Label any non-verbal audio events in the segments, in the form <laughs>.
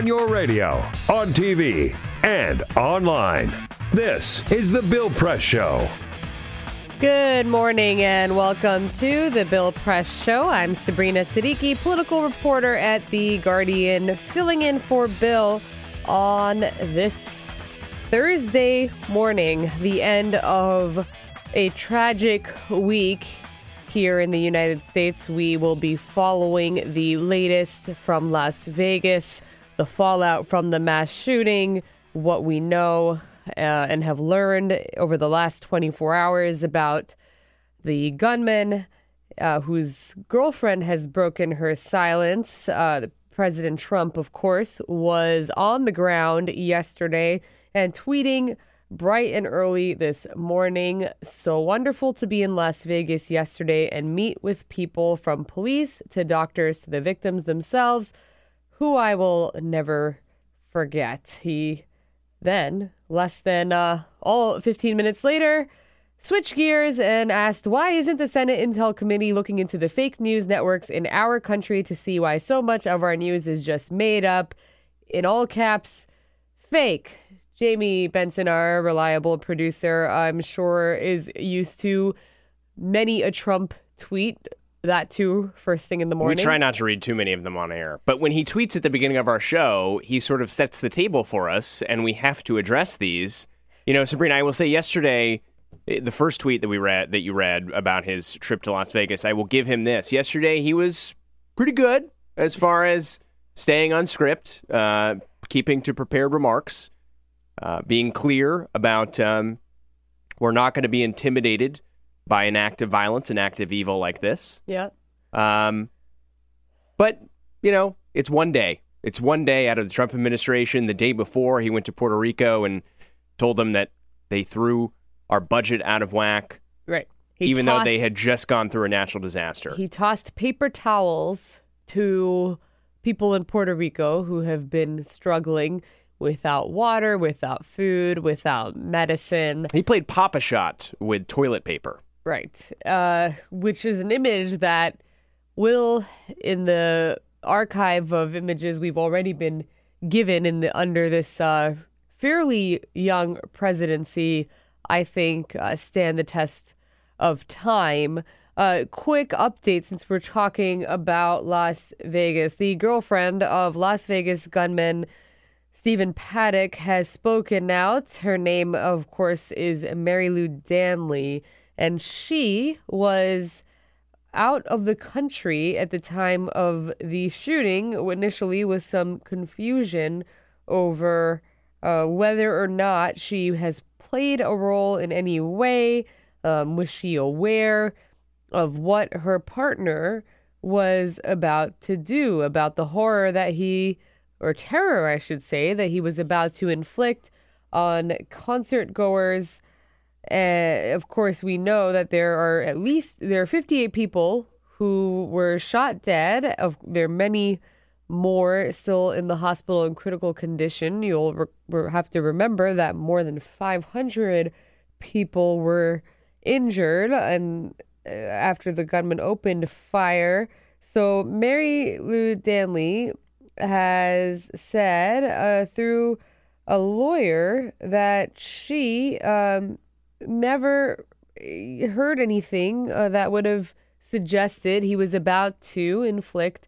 On your radio, on TV, and online. This is The Bill Press Show. Good morning and welcome to the Bill Press Show. I'm Sabrina Siddiqui, political reporter at The Guardian, filling in for Bill on this Thursday morning, the end of a tragic week here in the United States. We will be following the latest from Las Vegas the fallout from the mass shooting, what we know uh, and have learned over the last 24 hours about the gunman uh, whose girlfriend has broken her silence. Uh, President Trump, of course, was on the ground yesterday and tweeting bright and early this morning. So wonderful to be in Las Vegas yesterday and meet with people from police to doctors to the victims themselves who I will never forget. He then, less than uh, all 15 minutes later, switched gears and asked, Why isn't the Senate Intel Committee looking into the fake news networks in our country to see why so much of our news is just made up? In all caps, fake. Jamie Benson, our reliable producer, I'm sure is used to many a Trump tweet that too first thing in the morning. We try not to read too many of them on air. But when he tweets at the beginning of our show, he sort of sets the table for us, and we have to address these. You know, Sabrina, I will say yesterday, eh, the first tweet that we read that you read about his trip to Las Vegas, I will give him this. Yesterday, he was pretty good as far as staying on script, uh, keeping to prepared remarks, uh, being clear about um, we're not going to be intimidated by an act of violence, an act of evil like this. Yeah. Um, but, you know, it's one day. It's one day out of the Trump administration. The day before, he went to Puerto Rico and told them that they threw our budget out of whack. Right. He even tossed, though they had just gone through a natural disaster. He tossed paper towels to people in Puerto Rico who have been struggling without water, without food, without medicine. He played Pop-A-Shot with toilet paper. Right. Uh, which is an image that will, in the archive of images we've already been given in the under this uh, fairly young presidency, I think uh, stand the test of time. Uh, quick update since we're talking about Las Vegas. The girlfriend of Las Vegas gunman Stephen Paddock has spoken out. Her name, of course, is Marilou Danley and she was out of the country at the time of the shooting, initially with some confusion over uh, whether or not she has played a role in any way. Um, was she aware of what her partner was about to do, about the horror that he, or terror, I should say, that he was about to inflict on concert goers uh, of course, we know that there are at least there are 58 people who were shot dead. Of there are many more still in the hospital in critical condition. You'll re- have to remember that more than 500 people were injured and uh, after the gunman opened fire. So Marilou Danley has said uh, through a lawyer that she um, never eh, heard anything uh, that would have suggested he was about to inflict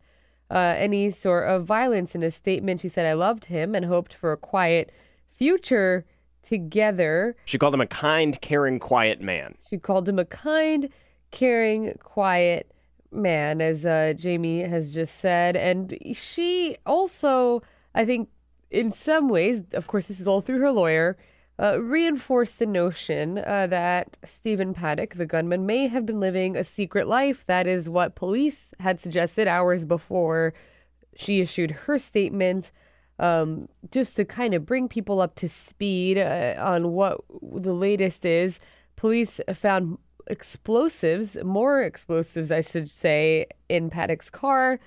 uh, any sort of violence. In a statement, she said, I loved him and hoped for a quiet future together. She called him a kind, caring, quiet man. She called him a kind, caring, quiet man, as uh, Jamie has just said. And she also, I think, in some ways, of course, this is all through her lawyer, uh, reinforced the notion uh, that Stephen Paddock, the gunman, may have been living a secret life. That is what police had suggested hours before she issued her statement. Um, just to kind of bring people up to speed uh, on what the latest is, police found explosives, more explosives, I should say, in Paddock's car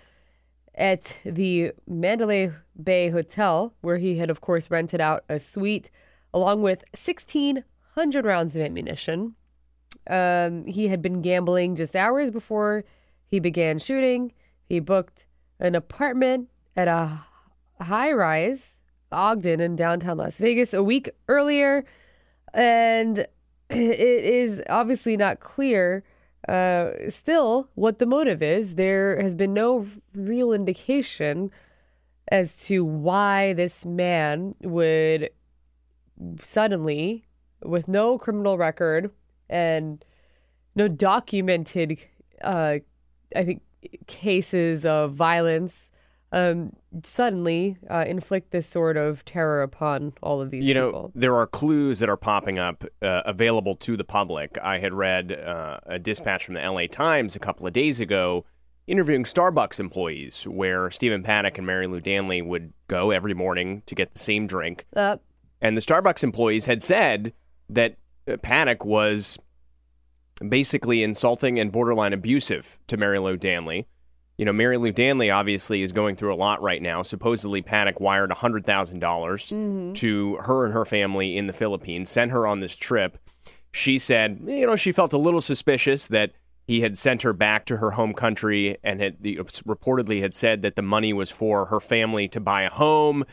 at the Mandalay Bay Hotel, where he had, of course, rented out a suite along with 1,600 rounds of ammunition. Um, he had been gambling just hours before he began shooting. He booked an apartment at a high rise, Ogden, in downtown Las Vegas, a week earlier. And <clears throat> it is obviously not clear uh, still what the motive is. There has been no real indication as to why this man would suddenly, with no criminal record and no documented, uh, I think, cases of violence, um, suddenly uh, inflict this sort of terror upon all of these you people. know, there are clues that are popping up uh, available to the public. I had read uh, a dispatch from the LA Times a couple of days ago interviewing Starbucks employees where Stephen Paddock and Marilou Danley would go every morning to get the same drink. And the Starbucks employees had said that uh, Paddock was basically insulting and borderline abusive to Mary Lou Danley. You know, Mary Lou Danley obviously is going through a lot right now. Supposedly, Paddock wired $100,000 to her and her family in the Philippines, sent her on this trip. She said, you know, she felt a little suspicious that he had sent her back to her home country and had the, reportedly had said that the money was for her family to buy a home.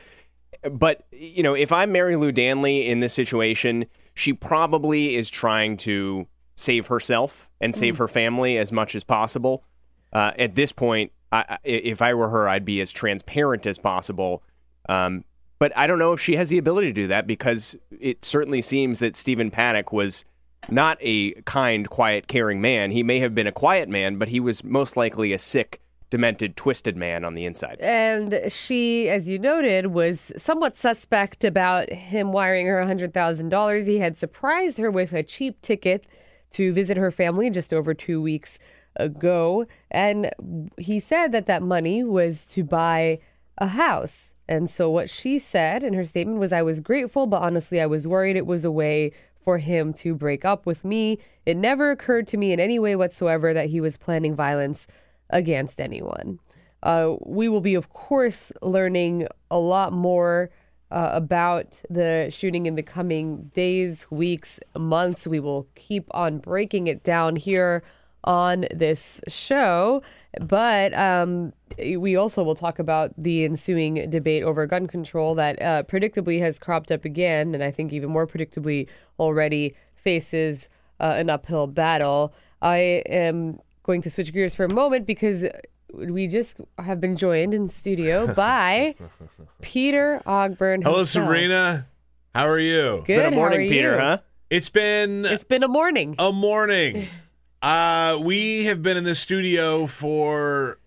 But, you know, if I'm Marilou Danley in this situation, she probably is trying to save herself and save her family as much as possible. Uh, at this point, I, I- if I were her, I'd be as transparent as possible. Um, but I don't know if she has the ability to do that because it certainly seems that Stephen Paddock was not a kind, quiet, caring man. He may have been a quiet man, but he was most likely a sick, demented, twisted man on the inside. And she, as you noted, was somewhat suspect about him wiring her $100,000. He had surprised her with a cheap ticket to visit her family just over two weeks ago. And he said that that money was to buy a house. And so what she said in her statement was, I was grateful, but honestly, I was worried it was a way for him to break up with me. It never occurred to me in any way whatsoever that he was planning violence against anyone. Uh, we will be, of course, learning a lot more uh, about the shooting in the coming days, weeks, months. We will keep on breaking it down here on this show. But um, we also will talk about the ensuing debate over gun control that uh, predictably has cropped up again, and I think even more predictably already faces uh, an uphill battle. I am going to switch gears for a moment because we just have been joined in studio <laughs> by Peter Ogburn. Hello, himself. Sabrina. How are you? Good. Good how morning, Peter, you? huh? It's been It's been a morning. a morning. <laughs> Uh, we have been in the studio for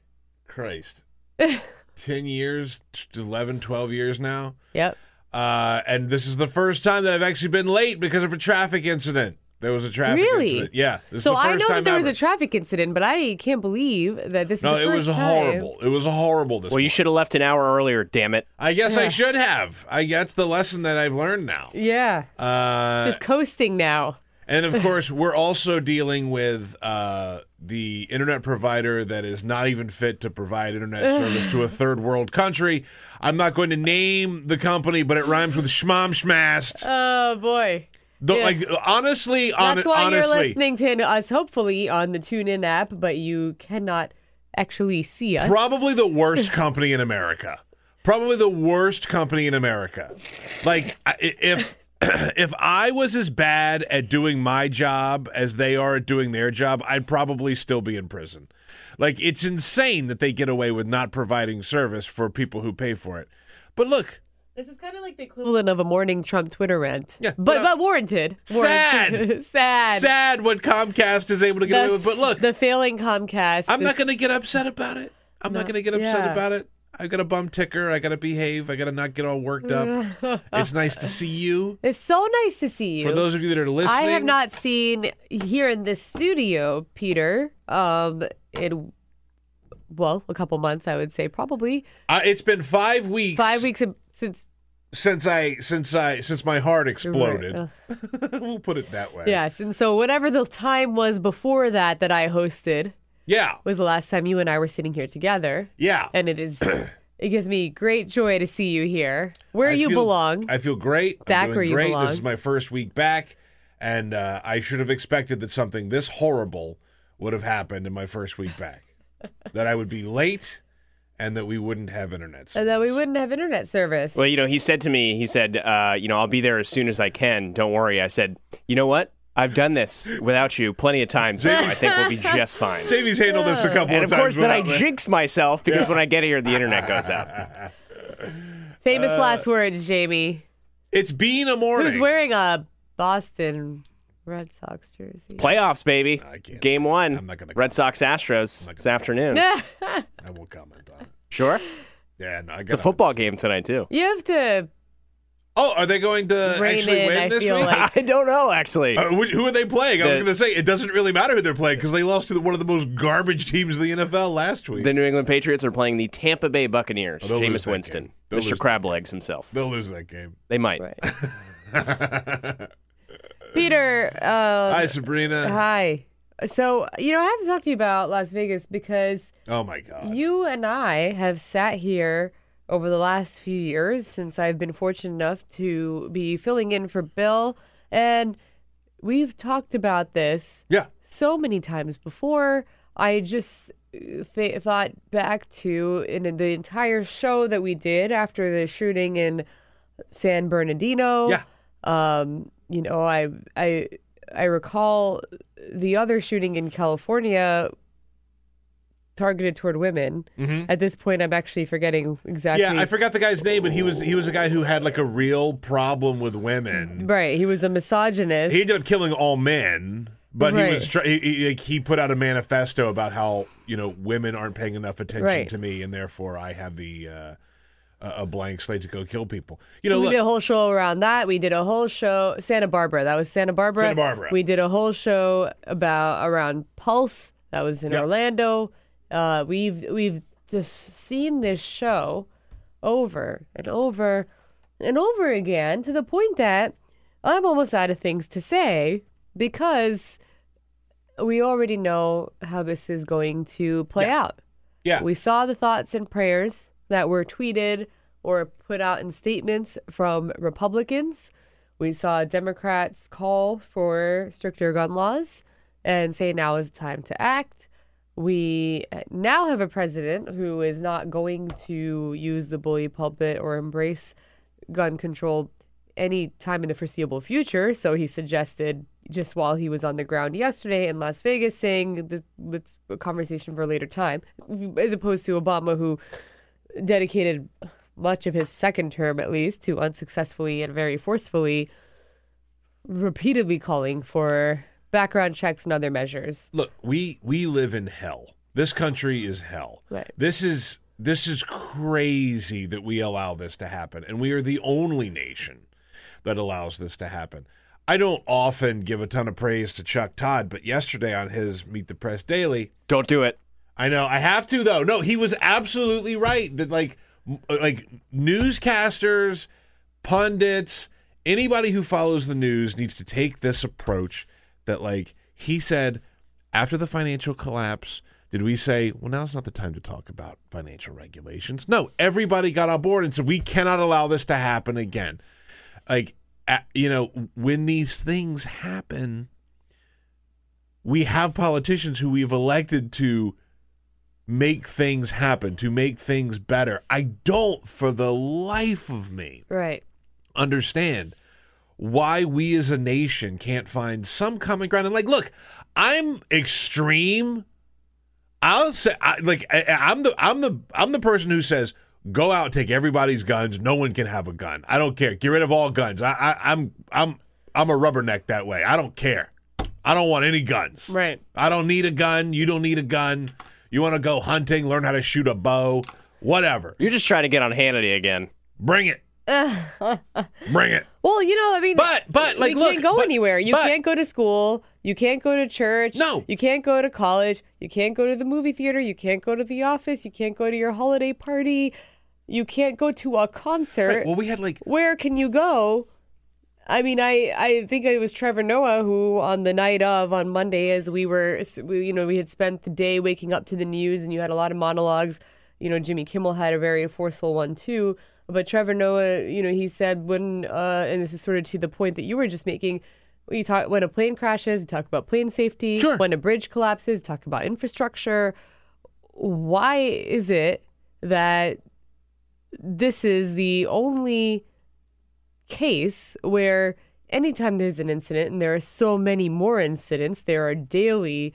Christ, <laughs> 10 years, 11, 12 years now. Yep. Uh, and this is the first time that I've actually been late because of a traffic incident. There was a traffic incident. Really? incident. Yeah. This So is the I know time that there was a traffic incident, but I can't believe that this no, is the it was time. horrible. It was horrible this Well, you should have left an hour earlier, damn it. I guess I should have. I that's the lesson that I've learned now. Yeah. Uh, Just coasting now. And of <laughs> course, we're also dealing with uh, the internet provider that is not even fit to provide internet service to a third world country. I'm not going to name the company, but it rhymes with schmom schmast. Oh boy. The-. Like honestly, on, That's why you're listening to us hopefully on the TuneIn app, but you cannot actually see us. probably the worst company in America. Probably the worst company in America. Like I- if <clears throat> if I was as bad at doing my job as they are at doing their job, I'd probably still be in prison. Like it's insane that they get away with not providing service for people who pay for it. But look, This is kind of like the equivalent of a morning Trump Twitter rant. Yeah, but but, uh, but warranted. Warranted. Sad. <laughs> sad. sad what Comcast is able to get The- away with. But look, the failing Comcast. I'm not going to get upset about it. I'm not No, going to get upset yeah. about it. I got a bum ticker. I got to behave. I got to not get all worked up. <laughs> it's nice to see you. It's so nice to see you. For those of you that are listening, I have not seen here in this studio, Peter. Um, in well, a couple months, I would say, probably Uh, it's been five weeks. five weeks since. since I since I since my heart exploded. Uh, <laughs> we'll put it that way. yes, and so whatever the time was before that that I hosted Yeah. was the last time you and I were sitting here together, Yeah. and it is. <clears throat> It gives me great joy to see you here, where I you feel- belong. I feel great. Back where you great. belong. This is my first week back, and uh, I should have expected that something this horrible would have happened in my first week back. <laughs> that I would be late, and that we wouldn't have internet. and that we wouldn't have internet service. Well, you know, he said to me, he said, uh, you know, I'll be there as soon as I can. Don't worry. I said, you know what? I've done this without you plenty of times. now. I think we'll be just fine. Jamie's handled this a couple And of times. And of course, then I without me. jinx myself because when I get here, the <laughs> internet goes out. Famous uh, last words, Jamie. It's been a morning. Who's wearing a Boston Red Sox jersey? Playoffs, baby. I can't. Game one. I'm not gonna Red Sox Astros this afternoon. <laughs> I won't comment on it. Sure. Yeah, no, I It's a football game tonight, too. you have to Oh, are they going to Rein actually in, win I this feel week? like. <laughs> I don't know, actually. Uh, wh- who are they playing? I was The- going to say it doesn't really matter who they're playing because they lost to the, one of the most garbage teams in the NFL last week. The New England Patriots are playing the Tampa Bay Buccaneers. Oh, they'll lose Jameis that Winston. game. They'll lose Mr. that Crab. Legs himself. They'll lose that game. They might. right. <laughs> Peter. Uh, Hi, Sabrina. hi. So you know I have to talk to you about Las Vegas because Oh my God. you and I have sat here over the last few years since I've been fortunate enough to be filling in for Bill, and we've talked about this Yeah. so many times before. I just uh, th- thought back to in the entire show that we did after the shooting in San Bernardino. Yeah. Um, you know, I I I recall the other shooting in California targeted toward women. At this point, I'm actually forgetting exactly. Mm-hmm. Yeah, I forgot the guy's name, but he was he was a guy who had like a real problem with women. Right, he was a misogynist. He ended up killing all men, but he was Right. he, he, he put out a manifesto about how you know women aren't paying enough attention Right. to me, and therefore I have the uh, a blank slate to go kill people. You know, we look, did a whole show around that. We did a whole show Santa Barbara. That was Santa Barbara. Santa Barbara. We did a whole show about around Pulse. That was in Yeah. Orlando. Uh, we've we've just seen this show over and over and over again to the point that I'm almost out of things to say because we already know how this is going to play Yeah. out. yeah, We saw the thoughts and prayers that were tweeted or put out in statements from Republicans. We saw Democrats call for stricter gun laws and say now is the time to act. We now have a president who is not going to use the bully pulpit or embrace gun control any time in the foreseeable future. So he suggested just while he was on the ground yesterday in Las Vegas, saying that that's a conversation for a later time, as opposed to Obama, who dedicated much of his second term, at least, to unsuccessfully and very forcefully, repeatedly calling for background checks and other measures. look, we we live in hell. This country is hell. Right. This is this is crazy that we allow this to happen, and we are the only nation that allows this to happen. I don't often give a ton of praise to Chuck Todd, but yesterday on his Meet the Press Daily, Don't do it. I know I have to though. No, he was absolutely right that like uh, like newscasters, pundits, anybody who follows the news needs to take this approach that like he said after the financial collapse did we say, well, now's not the time to talk about financial regulations? No, everybody got on board and said, we cannot allow this to happen again. Like, you know, when these things happen, we have politicians who we've elected to make things happen, to make things better. I don't, for the life of me, Right. understand why we as a nation can't find some common ground. And like, look, I'm extreme. I'll say, I, like, I, I'm the I'm the I'm the person who says go out, take everybody's guns. No one can have a gun. I don't care. Get rid of all guns. I, I I'm I'm I'm a rubberneck that way. I don't care. I don't want any guns. Right. I don't need a gun. You don't need a gun. You want to go hunting, learn how to shoot a bow, whatever. You're just trying to get on Hannity again. Bring it. <laughs> Bring it. Well, you know, I mean, But but like you look, can't go but- anywhere. You but- can't go to school. You can't go to church. No. You can't go to college. You can't go to the movie theater. You can't go to the office. You can't go to your holiday party. You can't go to a concert. Right, well, we had like Where can you go? I mean, I, I think it was Trevor Noah who, on the night of, on Monday, as we were, we, you know, we had spent the day waking up to the news and you had a lot of monologues. You know, Jimmy Kimmel had a very forceful one too. But Trevor Noah, you know, he said when, uh, and this is sort of to the point that you were just making, we talk when a plane crashes, you talk about plane safety. Sure. When a bridge collapses, talk about infrastructure. Why is it that this is the only case where anytime there's an incident, and there are so many more incidents, there are daily,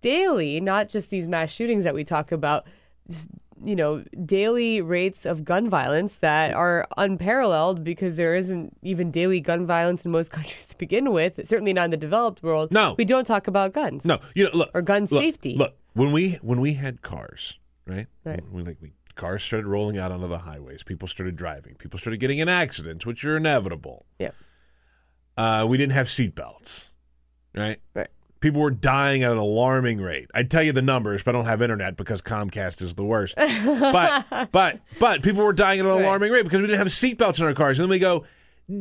daily, not just these mass shootings that we talk about, just, you know, daily rates of gun violence that are unparalleled because there isn't even daily gun violence in most <laughs> countries to begin with. Certainly not in the developed world. No. we don't talk about guns. no, you know, look Or gun look, safety. Look, when we when we had cars, right? Right. When, like we cars started rolling out onto the highways, people started driving, people started getting in accidents, which are inevitable. Yeah. Uh, we didn't have seatbelts, right? Right. People were dying at an alarming rate. I'd tell you the numbers, but I don't have internet because Comcast is the worst. <laughs> but but but people were dying at an alarming rate because we didn't have seatbelts in our cars. And then we go,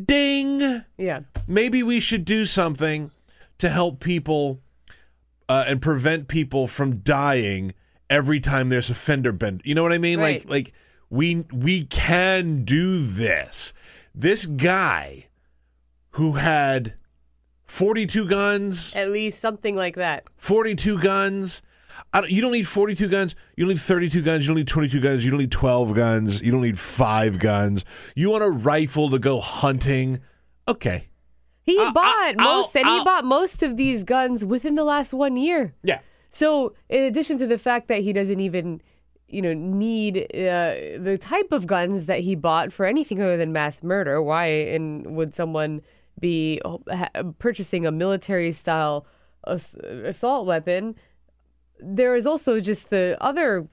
ding. Yeah. maybe we should do something to help people uh, and prevent people from dying every time there's a fender bend. You know what I mean? Right. Like like we we can do this. This guy who had 42 guns, At least something like that. 42 guns. I don't, you don't need 42 guns. You don't need 32 guns. You don't need 22 guns. You don't need 12 guns. You don't need five guns. You want a rifle to go hunting. Okay. He I'll- bought I'll- most, and he I'll- bought most of these guns within the last one year. Yeah. So, in addition to the fact that he doesn't even, you know, need uh, the type of guns that he bought for anything other than mass murder, why and would someone be ha- purchasing a military-style ass- assault weapon? There is also just the other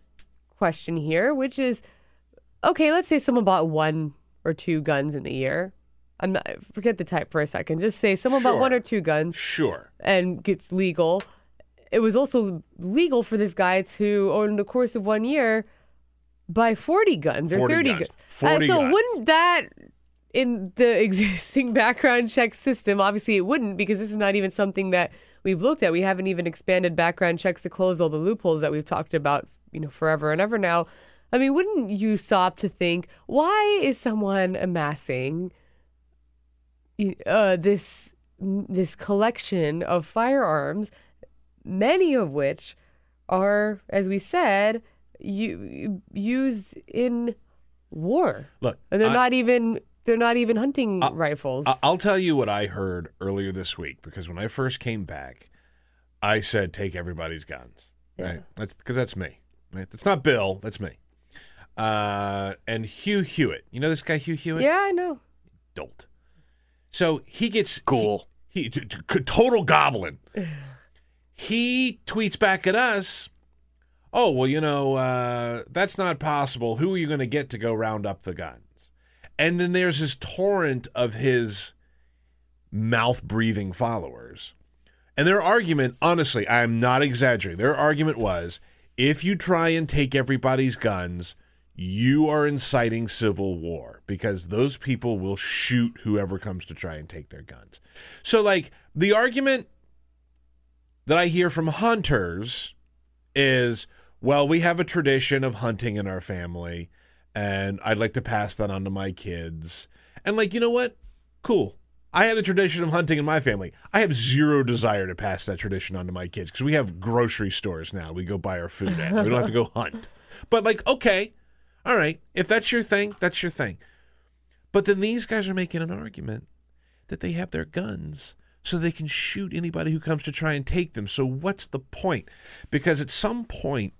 question here, which is, okay, let's say someone bought one or two guns in the year. I'm not forget the type for a second. Just say someone bought one or two guns Sure. and gets legal. It was also legal for this guy to, over the course of one year, buy 40 guns or 40 30 guns. guns. 40 so guns. wouldn't that, in the <laughs> existing background check system, obviously it wouldn't because this is not even something that we've looked at. We haven't even expanded background checks to close all the loopholes that we've talked about, you know, forever and ever now. I mean, wouldn't you stop to think, why is someone amassing uh, this this collection of firearms, many of which are, as we said, u- used in war, Look, and they're I- not even they're not even hunting rifles. I- I'll tell you what I heard earlier this week because when I first came back, I said take everybody's guns. Right? That's because that's me. Right? That's not Bill. That's me. Uh, and Hugh Hewitt. You know this guy Hugh Hewitt? yeah, I know. Dolt. So he gets Cool. He, he t- t- total goblin. <laughs> he tweets back at us. Oh well, you know uh, that's not possible. Who are you going to get to go round up the guns? And then there's this torrent of his mouth breathing followers. And their argument, honestly, I'm not exaggerating. Their argument was if you try and take everybody's guns, you are inciting civil war because those people will shoot whoever comes to try and take their guns. So, like, the argument that I hear from hunters is well, we have a tradition of hunting in our family, and I'd like to pass that on to my kids. And, like, you know what? Cool. I had a tradition of hunting in my family. I have zero desire to pass that tradition on to my kids because we have grocery stores now. We go buy our food at. We don't have to go <laughs> hunt. But, like, okay, all right, if that's your thing, that's your thing. But then these guys are making an argument that they have their guns so they can shoot anybody who comes to try and take them. So what's the point? Because at some point,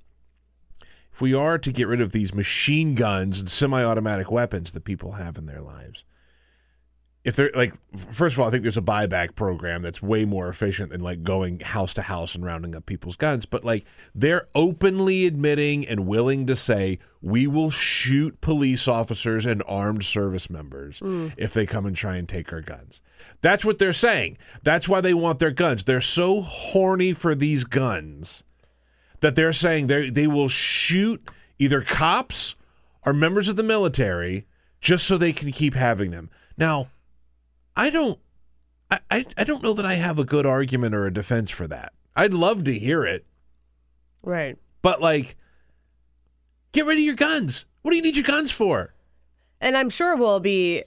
if we are to get rid of these machine guns and semi-automatic weapons that people have in their lives, if they're like, first of all, I think there's a buyback program that's way more efficient than like going house to house and rounding up people's guns. But like, they're openly admitting and willing to say, we will shoot police officers and armed service members mm. if they come and try and take our guns. That's what they're saying. That's why they want their guns. They're so horny for these guns that they're saying they they will shoot either cops or members of the military just so they can keep having them. Now, I don't I, I, don't know that I have a good argument or a defense for that. I'd love to hear it, Right. but like get rid of your guns. What do you need your guns for? And I'm sure we'll be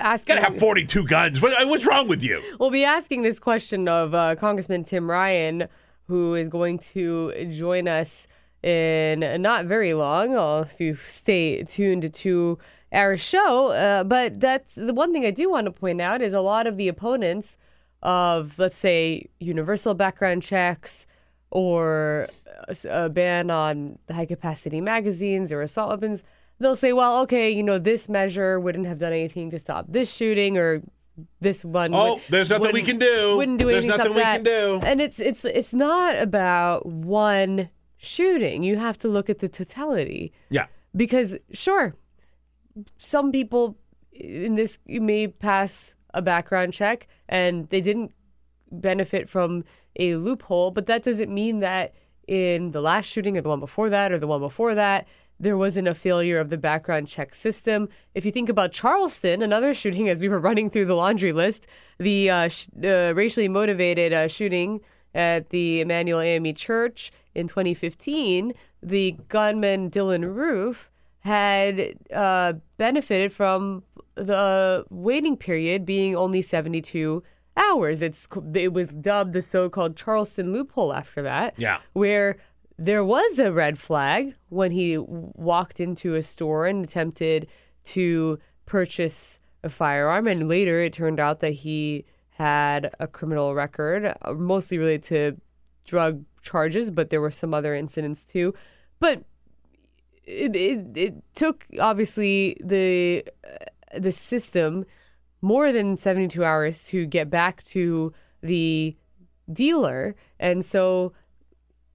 asking. gotta have 42 guns. What, what's wrong with you? We'll be asking this question of uh, Congressman Tim Ryan, who is going to join us in not very long. Uh, if you stay tuned to our show, uh, but that's the one thing I do want to point out is a lot of the opponents of, let's say, universal background checks or a ban on high capacity magazines or assault weapons. They'll say, well, okay, you know, this measure wouldn't have done anything to stop this shooting or this one. Oh, would- there's nothing we can do. Wouldn't do anything. to nothing we stop can do. And it's it's it's not about one shooting. You have to look at the totality Yeah. because sure, some people in this may pass a background check and they didn't benefit from a loophole, but that doesn't mean that in the last shooting or the one before that or the one before that there wasn't a failure of the background check system. If you think about Charleston, another shooting, as we were running through the laundry list, the uh, sh- uh, racially motivated uh, shooting at the Emanuel AME Church in 2015, the gunman Dylann Roof had uh, benefited from the waiting period being only 72 hours. It's it was dubbed the so-called Charleston loophole after that. Yeah. Where there was a red flag when he walked into a store and attempted to purchase a firearm and later it turned out that he had a criminal record uh, mostly related to drug charges but there were some other incidents too but it, it, it took obviously the uh, the system more than 72 hours to get back to the dealer. And so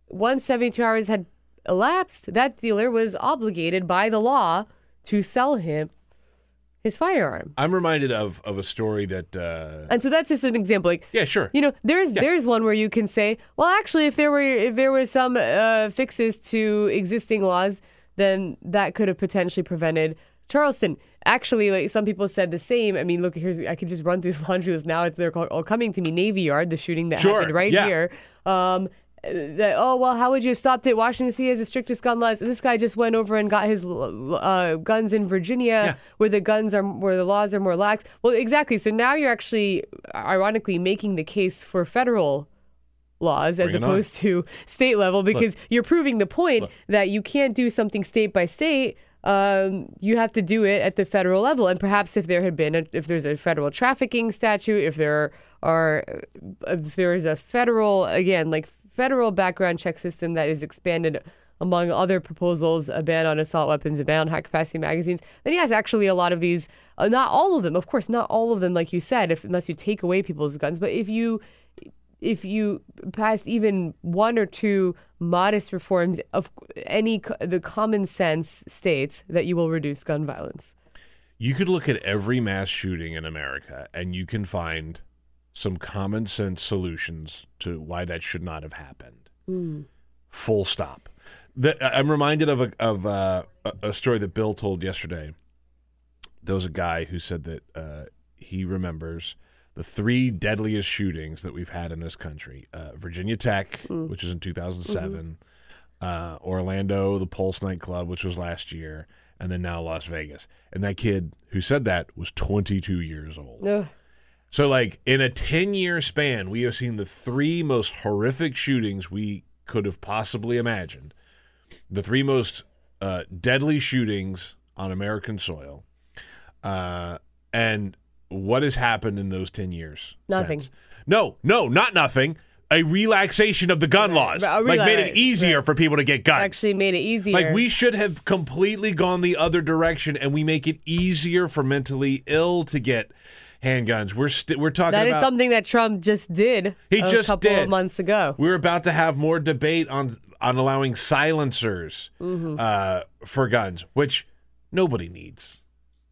once 72 hours had elapsed that dealer was obligated by the law to sell him his firearm. I'm reminded of of a story that uh and so that's just an example like Yeah, sure. you know, there's there's one where you can say, well, actually, if there were if there was some uh, fixes to existing laws, then that could have potentially prevented Charleston. Actually, like some people said the same. I mean, look, here's I could just run through the <laughs> laundry list now. They're all all coming to me. Navy Yard, the shooting that Sure, happened right yeah. here. Um, that oh well, how would you have stopped it? Washington State has the strictest gun laws. This guy just went over and got his uh, guns in Virginia, Yeah. where the guns are where the laws are more lax. Well, exactly. So now you're actually, ironically, making the case for federal laws as Bring on. opposed to <laughs> state level because you're proving the point that you can't do something state by state. Um, you have to do it at the federal level, and perhaps if there had been, a, if there's a federal trafficking statute, if there are, if there is a federal, again, like federal background check system that is expanded among other proposals, a ban on assault weapons, a ban on high capacity magazines, then yes, actually a lot of these, uh, not all of them, of course, not all of them, like you said, if unless you take away people's guns, but if you if you passed even one or two modest reforms of any the common sense states that you will reduce gun violence. You could look at every mass shooting in America and you can find some common sense solutions to why that should not have happened. Full stop. The, I'm reminded of a of uh, a, a story that Bill told yesterday. There was a guy who said that uh, he remembers the three deadliest shootings that we've had in this country: uh, Virginia Tech, which was in 2007, uh, Orlando, the Pulse nightclub, which was last year, and then now Las Vegas. And that kid who said that was 22 years old. Ugh. So, like in a 10 year span, we have seen the three most horrific shootings we could have possibly imagined. The three most uh, deadly shootings on American soil. Uh, and what has happened in those 10 years? Nothing. since? No, no, not nothing. A relaxation of the gun laws. Like made it easier right. for people to get guns. Actually, made it easier. Like we should have completely gone the other direction, and we make it easier for mentally ill to get handguns. We're st- we're talking That is about something that Trump just did He a just couple did. of months ago. we're about to have more debate on on allowing silencers Mm-hmm. uh, for guns, which nobody needs.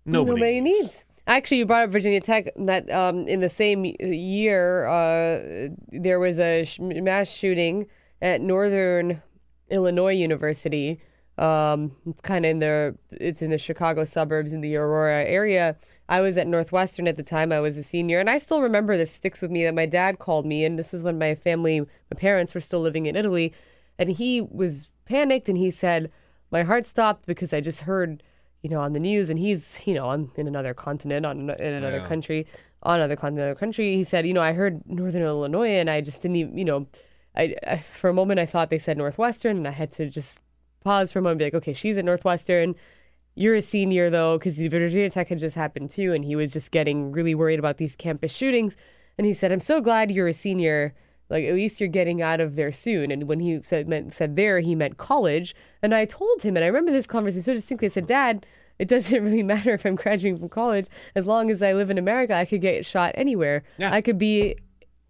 Nobody, needs. Actually, you brought up Virginia Tech. That um, in the same year, uh, there was a sh- mass shooting at Northern Illinois University. Um, it's kind of in the it's in the Chicago suburbs in the Aurora area. I was at Northwestern at the time. I was a senior, and I still remember this sticks with me that my dad called me, and this is when my family, my parents were still living in Italy, and he was panicked, and he said, "My heart stopped because I just heard." You know, on the news, and he's, you know, on in another continent, on in another country, on another continent, another country. He said, you know, I heard Northern Illinois, and I just didn't even, you know, I, I for a moment I thought they said Northwestern, and I had to just pause for a moment, and be like, okay, she's at Northwestern. You're a senior though, because Virginia Tech had just happened too, and he was just getting really worried about these campus shootings. And he said, "I'm so glad you're a senior. Like at least you're getting out of there soon." And when he said meant said there, he meant college. And I told him, and I remember this conversation so distinctly. I said, "Dad, it doesn't <laughs> really matter if I'm graduating from college. As long as I live in America, I could get shot anywhere. Yeah. I could be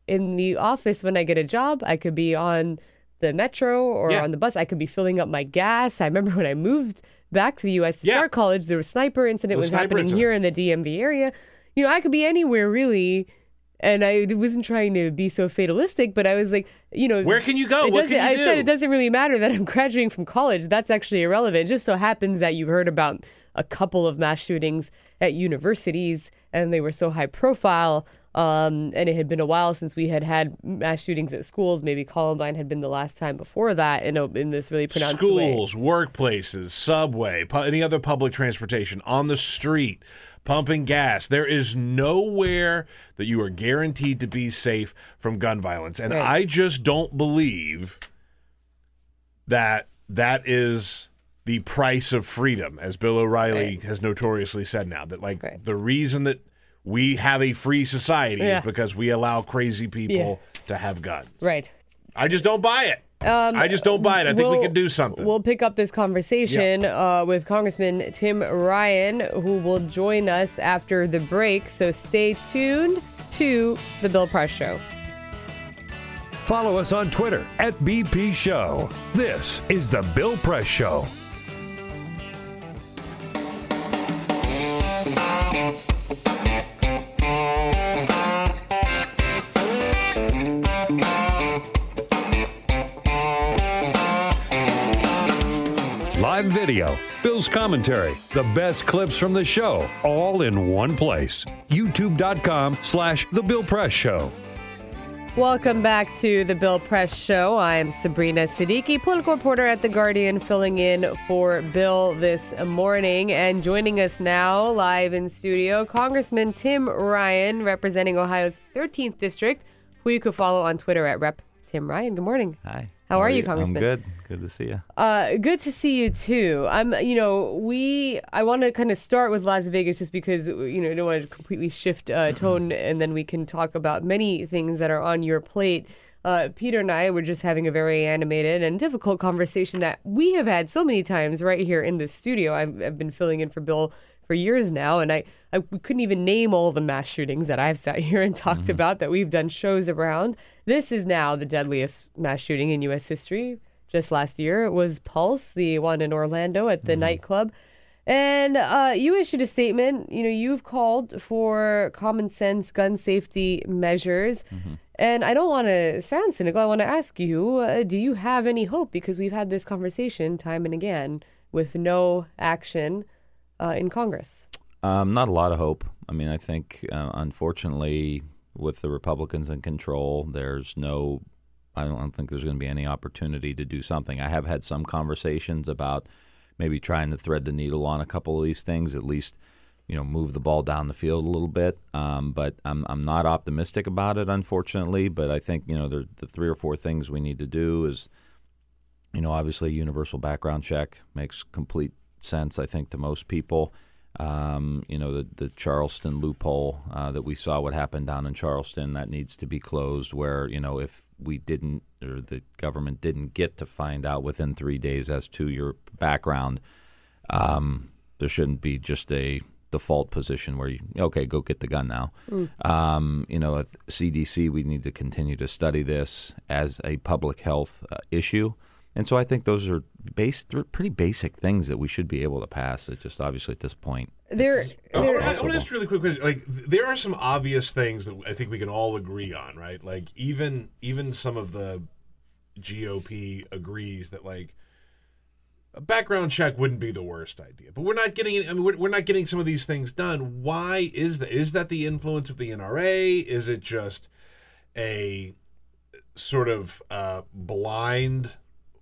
in the office when I get a job. I could be on the metro or Yeah. on the bus. I could be filling up my gas. I remember when I moved back to the U.S. to Yeah. start college, there was a sniper incident The was sniper happening incident. here in the DMV area. You know, I could be anywhere really. And I wasn't trying to be so fatalistic, but I was like, you know, Where can you go? What can you I said do? it doesn't really matter that I'm <laughs> graduating from college. That's actually irrelevant. It just so happens that you've heard about a couple of mass shootings at universities, and they were so high profile. Um, and it had been a while since we had had mass shootings at schools. Maybe Columbine had been the last time before that in a, in this really pronounced way. Schools, workplaces, subway, pu- any other public transportation, on the street, pumping gas. There is nowhere that you are guaranteed to be safe from gun violence. And Right. I just don't believe that that is the price of freedom, as Bill O'Reilly Right. has notoriously said now. That, like, Right. the reason that we have a free society Yeah. is because we allow crazy people to have guns. Right. I just don't buy it. Um, I just don't buy it. I think we we'll- can do something. We'll pick up this conversation uh, with Congressman Tim Ryan, who will join us after the break. So stay tuned to the Bill Press Show. Follow us on Twitter at BP Show. This is The Bill Press Show. Live video, Bill's commentary, the best clips from the show, all in one place. YouTube.com slash The Bill Press Show. Welcome back to the Bill Press Show. I'm Sabrina Siddiqui, political reporter at The Guardian, filling in for Bill this morning. And joining us now, live in studio, Congressman Tim Ryan, representing Ohio's 13th District, who you could follow on Twitter at Rep. Tim Ryan. Good morning. Hi. How are you, Congressman? I'm good. Good to see you. Uh, good to see you too. I'm, you know, we. I want to kind of start with Las Vegas just because you know I don't want to completely shift uh, tone, and then we can talk about many things that are on your plate. Uh, Peter and I were just having a very animated and difficult conversation that we have had so many times right here in the studio. I've, I've been filling in for Bill for years now, and I, I couldn't even name all the mass shootings that I've sat <laughs> here and talked about that we've done shows around. This is now the deadliest mass shooting in U.S. history. Just last year, it was Pulse, the one in Orlando at the nightclub. And uh, you issued a statement. You know, you've called for common sense gun safety measures. And I don't want to sound cynical. I want to ask you uh, do you have any hope? Because we've had this conversation time and again with no action uh, in Congress. Um, not a lot of hope. I mean, I think, uh, unfortunately, with the Republicans in control, there's no. I don't, think there's going to be any opportunity to do something. I have had some conversations about maybe trying to thread the needle on a couple of these things, at least, you know, move the ball down the field a little bit. Um, but I'm I'm not optimistic about it, unfortunately. But I think you know the the three or four things we need to do is, you know, obviously, a universal background check makes complete sense. I think to most people. Um, you know, the, the Charleston loophole uh, that we saw what happened down in Charleston that needs to be closed. Where you know if we didn't or the government didn't get to find out within three days as to your background, um, there shouldn't be just a default position where you okay go get the gun now. Um, you know, at CDC we need to continue to study this as a public health uh, issue. And so I think those are base, they're pretty basic things that we should be able to pass. It just obviously at this point, There, I there, want to ask a really quick question. Like, there are some obvious things that I think we can all agree on, right? Like, even even some of the GOP agrees that like a background check wouldn't be the worst idea. But we're not getting. I mean, we're, we're not getting some of these things done. Why is that? Is that the influence of the NRA? Is it just a sort of uh, blind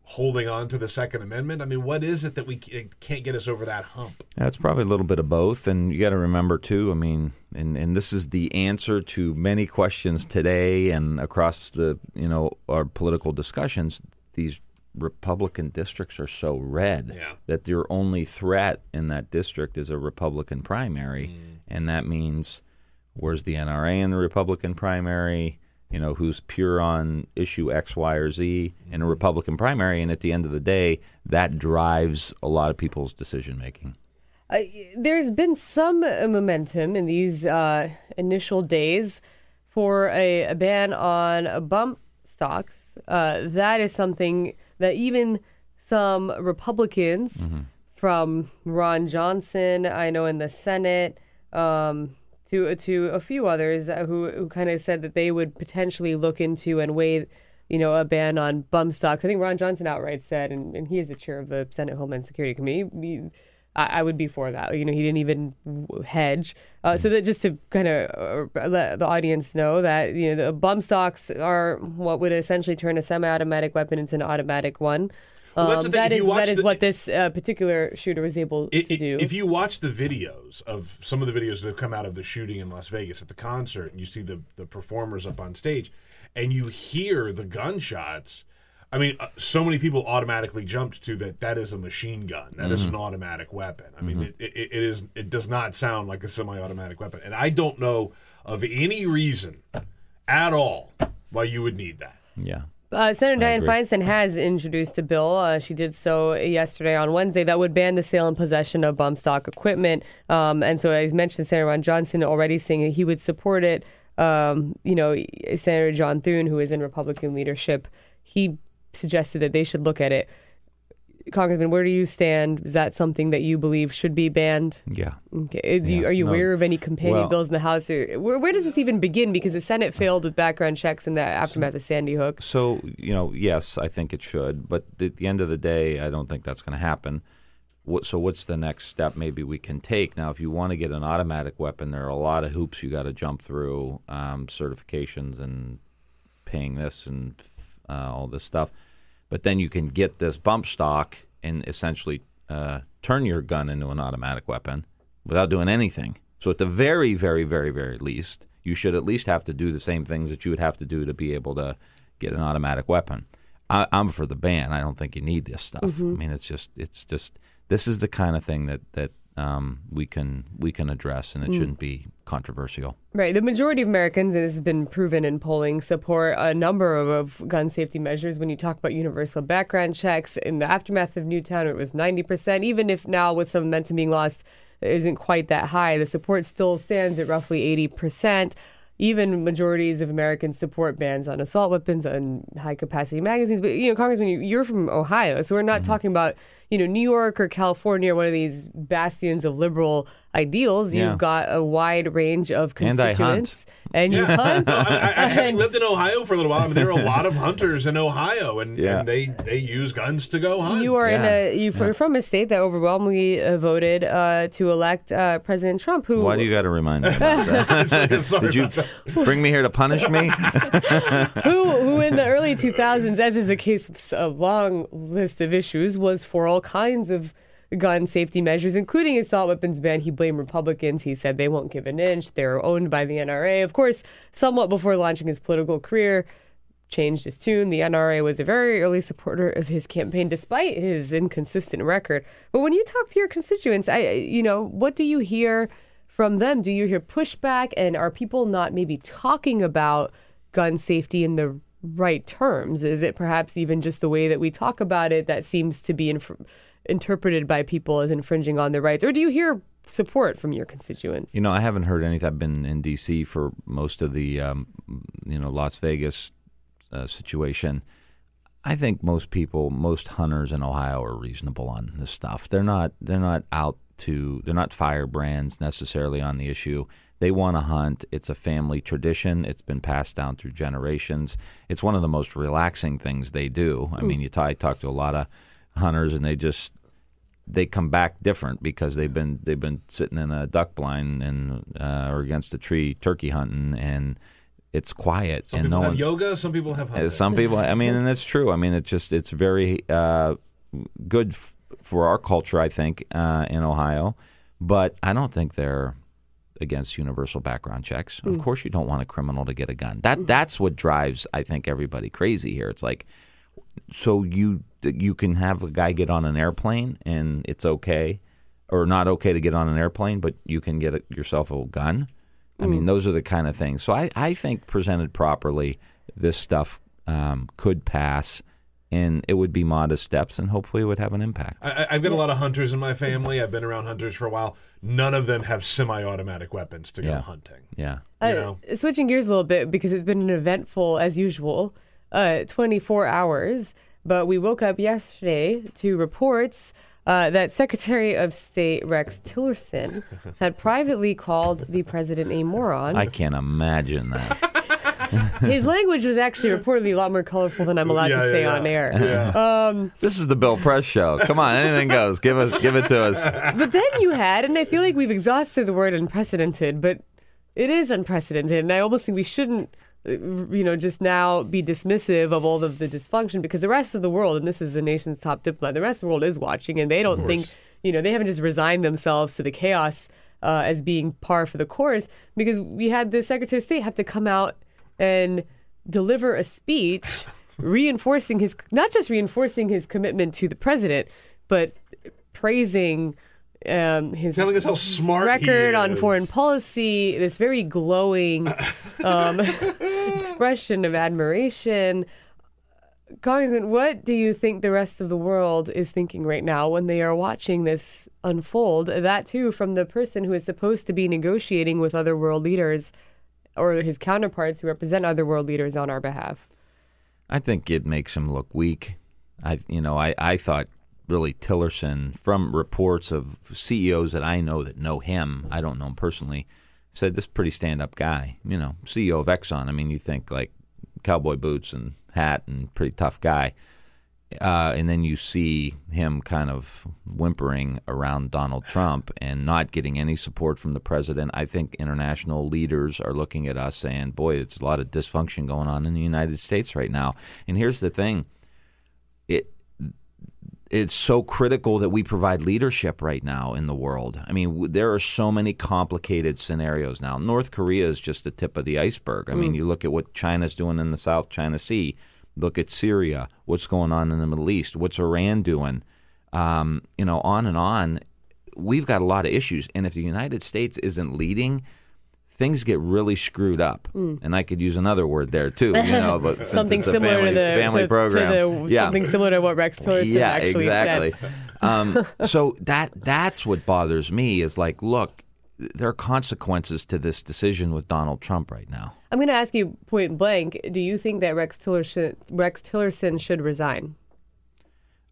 holding on to the Second Amendment? I mean, what is it that we c- can't get us over that hump? Yeah, it's probably a little bit of both, and you got to remember too. I mean, and and this is the answer to many questions today and across the you know our political discussions. These Republican districts are so red Yeah. that your only threat in that district is a Republican primary, mm. and that means where's the NRA in the Republican primary? You know, who's pure on issue X, Y, or Z in a Republican primary, and at the end of the day, that drives a lot of people's decision making. Uh, there's been some uh, momentum in these uh, initial days for a, a ban on uh, bump stocks. Uh, that is something that even some Republicans from Ron Johnson, I know in the Senate, um, to to a few others uh, who who kind of said that they would potentially look into and weigh, you know, a ban on bump stocks. I think Ron Johnson outright said, and, and he is the chair of the Senate Homeland Security Committee. he- I, would be for that. You know, he didn't even hedge. Uh, So that just to kind of uh, let the audience know that you know the bump stocks are what would essentially turn a semi-automatic weapon into an automatic one. Well, that's the Um, thing. that If you is watch that is the- what this uh, particular shooter was able It- to it- do. If you watch the videos of some of the videos that have come out of the shooting in Las Vegas at the concert, and you see the the performers up on stage, and you hear the gunshots. I mean, uh, so many people automatically jumped to that. That is a machine gun. That is an automatic weapon. I mean, it, it, it is. It does not sound like a semi-automatic weapon, and I don't know of any reason at all why you would need that. Yeah. Uh, Senator Dianne. Feinstein has introduced a bill. Uh, she did so yesterday on Wednesday that would ban the sale and possession of bump stock equipment. Um, and so, as mentioned, Senator Ron Johnson already saying that he would support it. Um, you know, Senator John Thune, who is in Republican leadership, he suggested that they should look at it. Congressman, where do you stand? Is that something that you believe should be banned? Yeah. Okay. Do you, are you no. aware of any companion Well- bills in the House? Or where, where does this even begin? Because the Senate failed with background checks in the aftermath of Sandy Hook. So, you know, yes, I think it should, but at the end of the day, I don't think that's going to happen. What, so, what's the next step maybe we can take? Now, if you want to get an automatic weapon, there are a lot of hoops you got to jump through, um, certifications and paying this and uh, all this stuff. But then you can get this bump stock and essentially uh, turn your gun into an automatic weapon without doing anything. So, at the very, very, very, very least, you should at least have to do the same things that you would have to do to be able to get an automatic weapon. I, I'm for the ban. I don't think you need this stuff. I mean, it's just, it's just, this is the kind of thing that that um, we can we can address, and it shouldn't be controversial. Right. The majority of Americans, and this has been proven in polling, support a number of, of gun safety measures. When you talk about universal background checks, in the aftermath of Newtown, it was 90%. Even if now, with some momentum being lost, it isn't quite that high, the support still stands at roughly 80%. Even majorities of Americans support bans on assault weapons and high capacity magazines. But, you know, Congressman, you- you're from Ohio, so we're not Mm-hmm. talking about, you know, New York or California, or one of these bastions of liberal ideals. Yeah. You've got a wide range of And I hunt. constituents. And you hunt. <laughs> I, I, I And- <laughs> lived in Ohio for a little while. I mean, there are a lot of hunters in Ohio, and, Yeah. and they they use guns to go hunt. You are in a you are from a state that overwhelmingly uh, voted uh, to elect uh, President Trump. Who Why do you got to remind me about that? <laughs> Sorry Did you about bring me here to punish me? who who in the early 2000s, as is the case with a long list of issues, was for all kinds of gun safety measures, including assault weapons ban. He blamed Republicans. He said they won't give an inch. They're owned by the NRA. Of course, somewhat before launching his political career. changed his tune. The NRA was a very early supporter of his campaign, despite his inconsistent record. But when you talk to your constituents, I, you know, what do you hear from them? Do you hear pushback, and are people not maybe talking about gun safety in the right terms? Is it perhaps even just the way that we talk about it that seems to be inf- interpreted by people as infringing on their rights, or do you hear support from your constituents? You know, I haven't heard anything. I've been in D.C. for most of the, um, you know, Las Vegas uh, situation. I think most people, most hunters in Ohio are reasonable on this stuff. They're not. They're not out to. They're not firebrands necessarily on the issue. They want to hunt. It's a family tradition. It's been passed down through generations. It's one of the most relaxing things they do. I mean, you t- I talk to a lot of hunters, and they just they come back different because they've been they've been sitting in a duck blind and uh, or against a tree turkey hunting and it's quiet Some and people no have one yoga. Some people have uh, hunting. some people I mean <laughs> and it's true I mean it's just it's very uh, good f- for our culture I think uh, in Ohio but I don't think they're against universal background checks. Of course you don't want a criminal to get a gun. That that's what drives I think everybody crazy here. It's like so you you can have a guy get on an airplane and it's okay or not okay to get on an airplane but you can get yourself a gun? I mean those are the kind of things. So i, I think presented properly this stuff um, could pass and it would be modest steps and hopefully it would have an impact I, I- I've got a lot of hunters in my family. I've been around hunters for a while. None of them have semi-automatic weapons to go Yeah. hunting. yeah You Uh, know? switching gears a little bit because it's been an eventful, as usual, uh, 24 hours. But we woke up yesterday to reports uh, that Secretary of State Rex Tillerson <laughs> had privately called the president a moron. i can't imagine that <laughs> His language was actually reportedly a lot more colorful than I'm allowed Yeah, to yeah, say yeah. on air. Yeah. this is the bill press show come on anything goes give us give it to us But then you had, and I feel like we've exhausted the word unprecedented, but it is unprecedented, and I almost think we shouldn't, you know, just now be dismissive of all of the dysfunction because the rest of the world, and this is the nation's top diplomat, the rest of the world is watching, and they don't think, you know, they haven't just resigned themselves to the chaos uh, as being par for the course because we had the Secretary of State have to come out and deliver a speech <laughs> reinforcing his not just reinforcing his commitment to the president, but praising um, his Telling us how smart he record on foreign policy. This very glowing <laughs> um, <laughs> expression of admiration. Congressman, what do you think the rest of the world is thinking right now when they are watching this unfold? That too, from the person who is supposed to be negotiating with other world leaders or his counterparts who represent other world leaders on our behalf. I think it makes him look weak. I, you know, I, I thought really Tillerson, from reports of CEOs that I know that know him, I don't know him personally, said this pretty stand up guy. You know, CEO of Exxon. I mean, you think like cowboy boots and hat and pretty tough guy. Uh, and then you see him kind of whimpering around Donald Trump and not getting any support from the president. I think international leaders are looking at us saying, boy, it's a lot of dysfunction going on in the United States right now. And here's the thing it it's so critical that we provide leadership right now in the world. I mean, there are so many complicated scenarios now. North Korea is just the tip of the iceberg. I mean, you look at what China's doing in the South China Sea. Look at Syria. What's going on in the Middle East? What's Iran doing? Um, you know, on and on. We've got a lot of issues, and if the United States isn't leading, things get really screwed up. And I could use another word there too. You <laughs> know, but something similar family, to the family to, program. to the, yeah, something similar to what Rex Tillerson yeah, actually exactly. said. <laughs> um, so that that's what bothers me is like, look, there are consequences to this decision with Donald Trump right now. I'm going to ask you point blank: Do you think that Rex Tillerson Rex Tillerson should resign?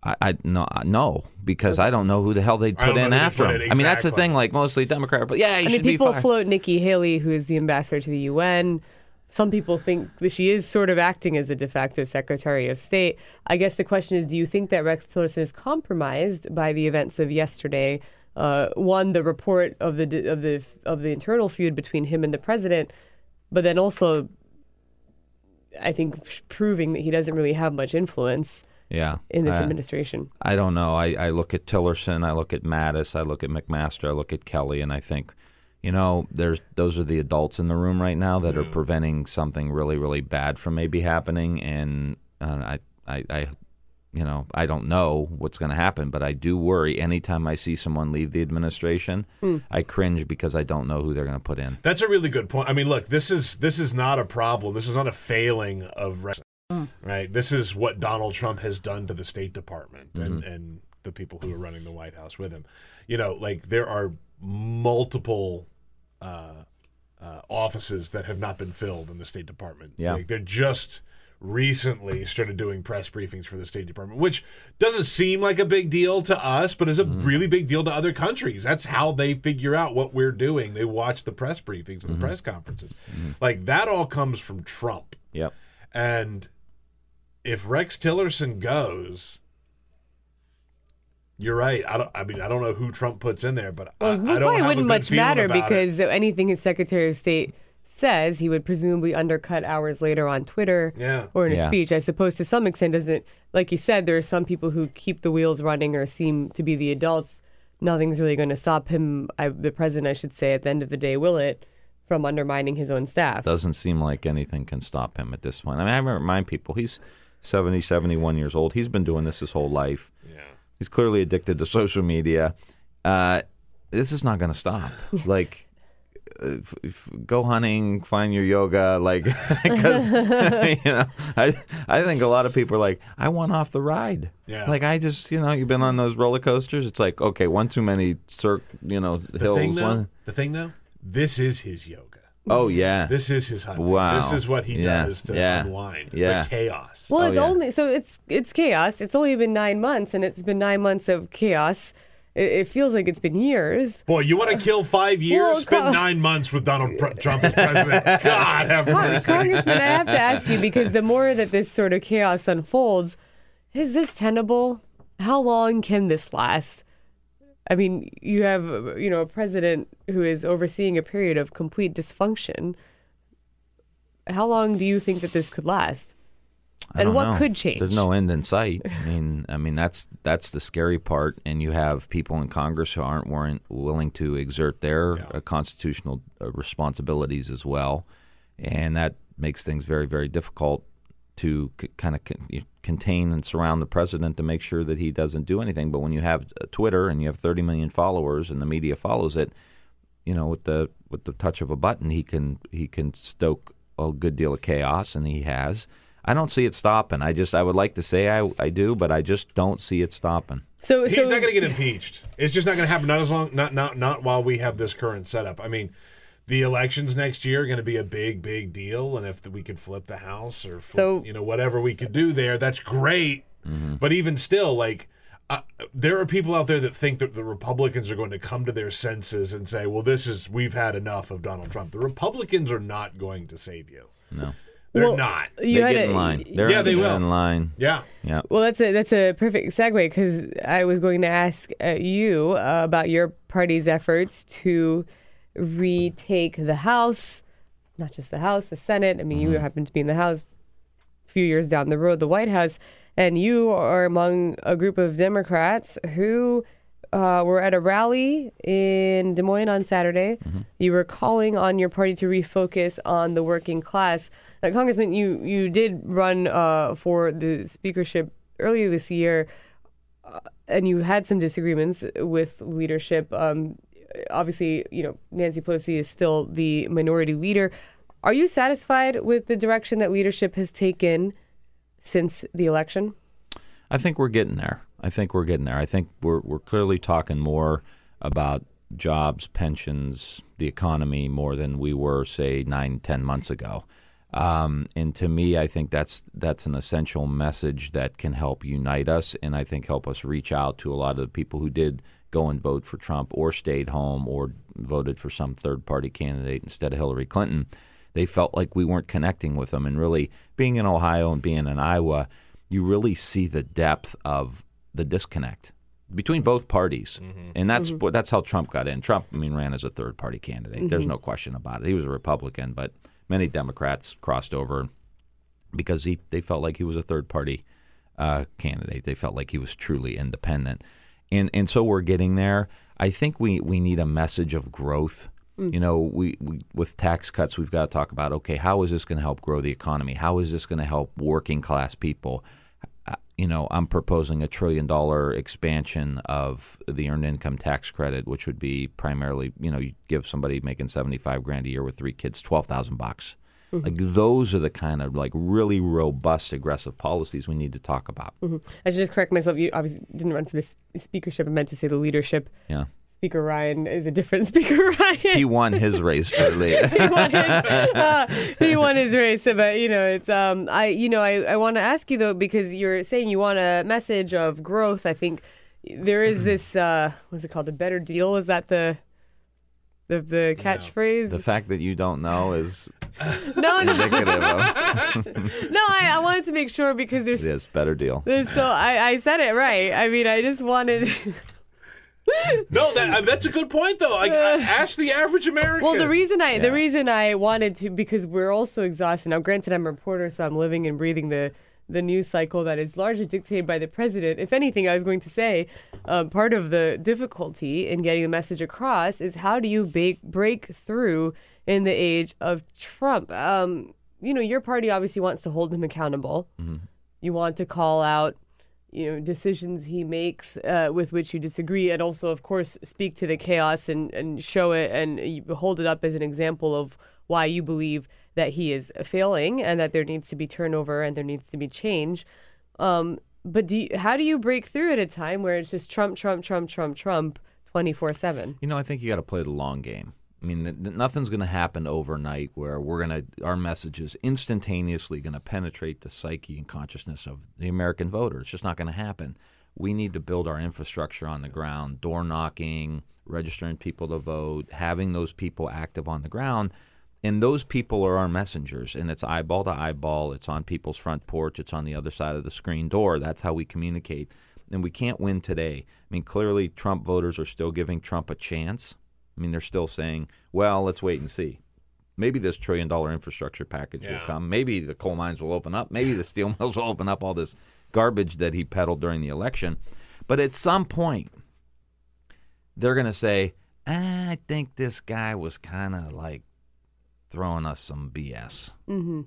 I, I no no because I don't know who the hell they'd put in after put him. in, I mean, that's the thing. Like mostly Democrat, but yeah, he I should mean, people fired. float Nikki Haley, who is the ambassador to the UN. Some people think that she is sort of acting as the de facto Secretary of State. I guess the question is, do you think that Rex Tillerson is compromised by the events of yesterday? Uh, one, the report of the of the of the internal feud between him and the president, but then also, I think proving that he doesn't really have much influence yeah, in this Uh, administration. I don't know. I, I look at Tillerson, I look at Mattis, I look at McMaster, I look at Kelly, and I think, you know, there's those are the adults in the room right now that are preventing something really, really bad from maybe happening. And uh, I, I, I, you know, I don't know what's going to happen, but I do worry anytime I see someone leave the administration. I cringe because I don't know who they're going to put in. That's a really good point. I mean, look, this is this is not a problem. This is not a failing of re- right. This is what Donald Trump has done to the State Department and and the people who are running the White House with him. You know, like there are multiple uh, uh, offices that have not been filled in the State Department. Yeah. like, they're just recently started doing press briefings for the State Department, which doesn't seem like a big deal to us, but is a mm. really big deal to other countries. That's how they figure out what we're doing. They watch the press briefings and the mm-hmm. press conferences. Mm-hmm. Like that all comes from Trump. Yep. And if Rex Tillerson goes, you're right. I don't. I mean, I don't know who Trump puts in there, but Well, I, it I don't probably have a wouldn't much matter about it. because anything his Secretary of State says, he would presumably undercut hours later on Twitter Yeah. or in a Yeah. speech. I suppose to some extent doesn't, like you said, there are some people who keep the wheels running or seem to be the adults. Nothing's really going to stop him, I, the president, I should say, at the end of the day, will it, from undermining his own staff? Doesn't seem like anything can stop him at this point. I mean, I remind people he's 70, 71 years old. He's been doing this his whole life. Yeah. He's clearly addicted to social media. Uh, this is not going to stop. <laughs> like, uh, f- f- go hunting, find your yoga. Like, <laughs> because <laughs> you know, I I think a lot of people are like, I want off the ride. Yeah. Like, I just you know, you've been on those roller coasters. It's like, okay, one too many cir- you know The hills. thing, though, one. the thing though, this is his yoga. Oh yeah. This is his hunting. Wow. This is what he Yeah. does to Yeah. unwind Yeah. the chaos. Well, Oh, it's yeah. only so it's it's chaos. It's only been nine months, and it's been nine months of chaos. It, it feels like it's been years. Boy, you want to kill five years? Well, Spend nine months with Donald Trump as president. <laughs> God have mercy. Congressman, I have to ask you because the more that this sort of chaos unfolds, is this tenable? How long can this last? I mean, you have you know a president who is overseeing a period of complete dysfunction. How long do you think that this could last? I and what know. could change? There's no end in sight. I mean, I mean that's that's the scary part. And you have people in Congress who aren't weren't willing to exert their uh, constitutional uh, responsibilities as well, and that makes things very very difficult to c- kind of con- you- contain and surround the president to make sure that he doesn't do anything. But when you have uh, Twitter and you have 30 million followers and the media follows it, you know, with the with the touch of a button, he can he can stoke a good deal of chaos, and he has. I don't see it stopping. I just I would like to say I I do, but I just don't see it stopping. So, He's so not going to get impeached. It's just not going to happen. Not as long. Not not not while we have this current setup. I mean, the elections next year are going to be a big big deal, and if we could flip the House or flip, So- you know whatever we could do there, that's great. But even still, like. Uh, there are people out there that think that the Republicans are going to come to their senses and say, "Well, this is we've had enough of Donald Trump." The Republicans are not going to save you. No, They're Well, not. you they get a- in line. They're Yeah, they they're will. in line. Yeah. Yeah. Well, that's a that's a perfect segue because I was going to ask uh, you uh, about your party's efforts to retake the House, not just the House, the Senate. I mean, you happen to be in the House a few years down the road, the White House, and you are among a group of Democrats who uh, were at a rally in Des Moines on Saturday. You were calling on your party to refocus on the working class. Congressman, you you did run uh, for the speakership earlier this year, uh, and you had some disagreements with leadership. Um, obviously, you know Nancy Pelosi is still the minority leader. Are you satisfied with the direction that leadership has taken since the election? I think we're getting there. I think we're getting there. I think we're we're clearly talking more about jobs, pensions, the economy more than we were, say, nine, ten months ago. Um, and to me, I think that's that's an essential message that can help unite us, and I think help us reach out to a lot of the people who did go and vote for Trump, or stayed home, or voted for some third party candidate instead of Hillary Clinton. They felt like we weren't connecting with them, and really being in Ohio and being in Iowa, you really see the depth of the disconnect between both parties, mm-hmm. and that's mm-hmm. what that's how Trump got in. Trump, I mean, ran as a third party candidate. There's mm-hmm. no question about it. He was a Republican, but many Democrats crossed over because he they felt like he was a third party uh, candidate. They felt like he was truly independent, and and so we're getting there. I think we we need a message of growth You know, we, we with tax cuts, we've got to talk about okay, how is this going to help grow the economy? How is this going to help working class people? You know, I'm proposing a trillion dollar expansion of the earned income tax credit, which would be primarily, you know, you give somebody making 75 grand a year with three kids 12,000 bucks. Mm-hmm. Like those are the kind of like really robust, aggressive policies we need to talk about. Mm-hmm. I should just correct myself. You obviously didn't run for this speakership. I meant to say the leadership. Yeah, Speaker Ryan is a different <laughs> Speaker Ryan. he won his race for <laughs> he won his, uh, he won his race, but you know, it's um, I you know, I, I want to ask you though because you're saying you want a message of growth. I think there is this uh, what's it called? A better deal? Is that the the the catchphrase? the fact that you don't know is no, no, <laughs> no. I, I wanted to make sure because there's this better deal. there's so I I said it right. I mean, I just wanted. No, that uh, that's a good point though. Like, uh, <laughs> ask the average American. Well, the reason I the reason I wanted to because we're also exhausted. Now, granted, I'm a reporter, so I'm living and breathing the the news cycle that is largely dictated by the president. If anything, I was going to say um, part of the difficulty in getting the message across is how do you ba- break through in the age of Trump? Um, you know, your party obviously wants to hold him accountable. You want to call out you know decisions he makes uh, with which you disagree and also of course speak to the chaos and, and show it and hold it up as an example of why you believe that he is failing and that there needs to be turnover and there needs to be change um, but do you, how do you break through at a time where it's just trump trump trump trump trump 24-7 You know, I think you got to play the long game. I mean, th- th- nothing's going to happen overnight where we're going to our message is instantaneously going to penetrate the psyche and consciousness of the American voter. It's just not going to happen. We need to build our infrastructure on the ground, door knocking, registering people to vote, having those people active on the ground. And those people are our messengers, and it's eyeball to eyeball. It's on people's front porch. It's on the other side of the screen door. That's how we communicate. And we can't win today. I mean, clearly, Trump voters are still giving Trump a chance. I mean, they're still saying, well, let's wait and see. Maybe this trillion dollar infrastructure package will come. Maybe the coal mines will open up. Maybe the steel <laughs> mills will open up all this garbage that he peddled during the election. But at some point, they're going to say, "Ah, I think this guy was kind of like throwing us some BS. mm-hmm.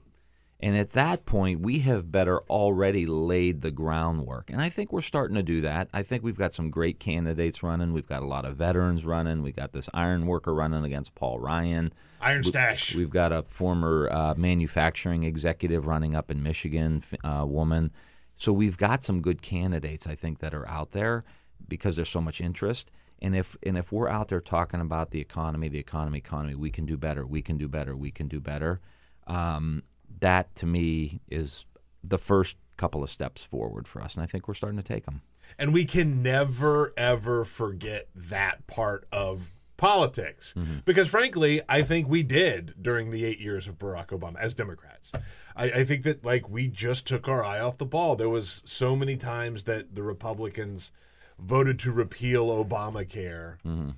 And at that point, we have better already laid the groundwork. And I think we're starting to do that. I think we've got some great candidates running. We've got a lot of veterans running. We got this iron worker running against Paul Ryan. IronStache. We've got a former uh, manufacturing executive running up in Michigan, uh, woman. So we've got some good candidates, I think, that are out there because there's so much interest. And if and if we're out there talking about the economy, the economy, economy, we can do better. We can do better. We can do better. Um, that to me is the first couple of steps forward for us, and I think we're starting to take them. And we can never, ever forget that part of politics. Mm-hmm. Because frankly, I think we did during the eight years of Barack Obama as Democrats. I, I think that like we just took our eye off the ball. There was so many times that the Republicans voted to repeal Obamacare. Mm-hmm.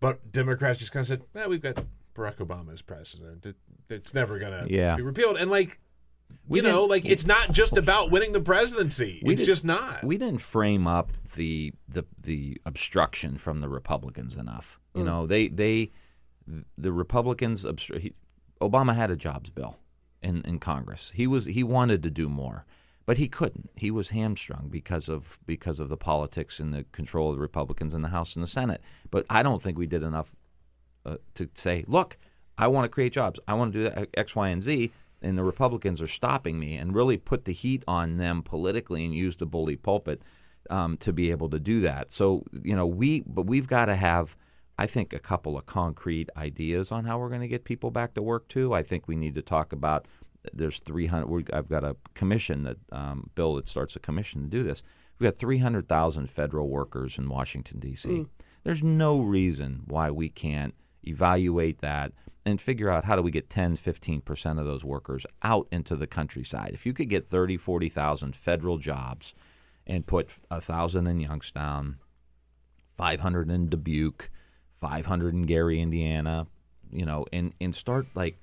But Democrats just kind of said, well, we've got Barack Obama as president. It, it's never going to Yeah. be repealed. And like, We you know, like it's not just about winning the presidency. It's just not. We didn't frame up the the the obstruction from the Republicans enough. You mm. know, they they the Republicans obstru- he, Obama had a jobs bill in in Congress. He was he wanted to do more, but he couldn't. He was hamstrung because of because of the politics and the control of the Republicans in the House and the Senate. But I don't think we did enough uh, to say, look, I want to create jobs. I want to do that, X, Y, and Z. And the Republicans are stopping me and really put the heat on them politically and use the bully pulpit um, to be able to do that. So, you know, we, but we've got to have, I think, a couple of concrete ideas on how we're going to get people back to work too. I think we need to talk about there's 300, I've got a commission that, um, bill that starts a commission to do this. We've got 300,000 federal workers in Washington, D.C. There's no reason why we can't evaluate that and figure out how do we get 10, 15% of those workers out into the countryside. If you could get 30, 40,000 federal jobs and put 1,000 in Youngstown, 500 in Dubuque, 500 in Gary, Indiana, you know, and, and start like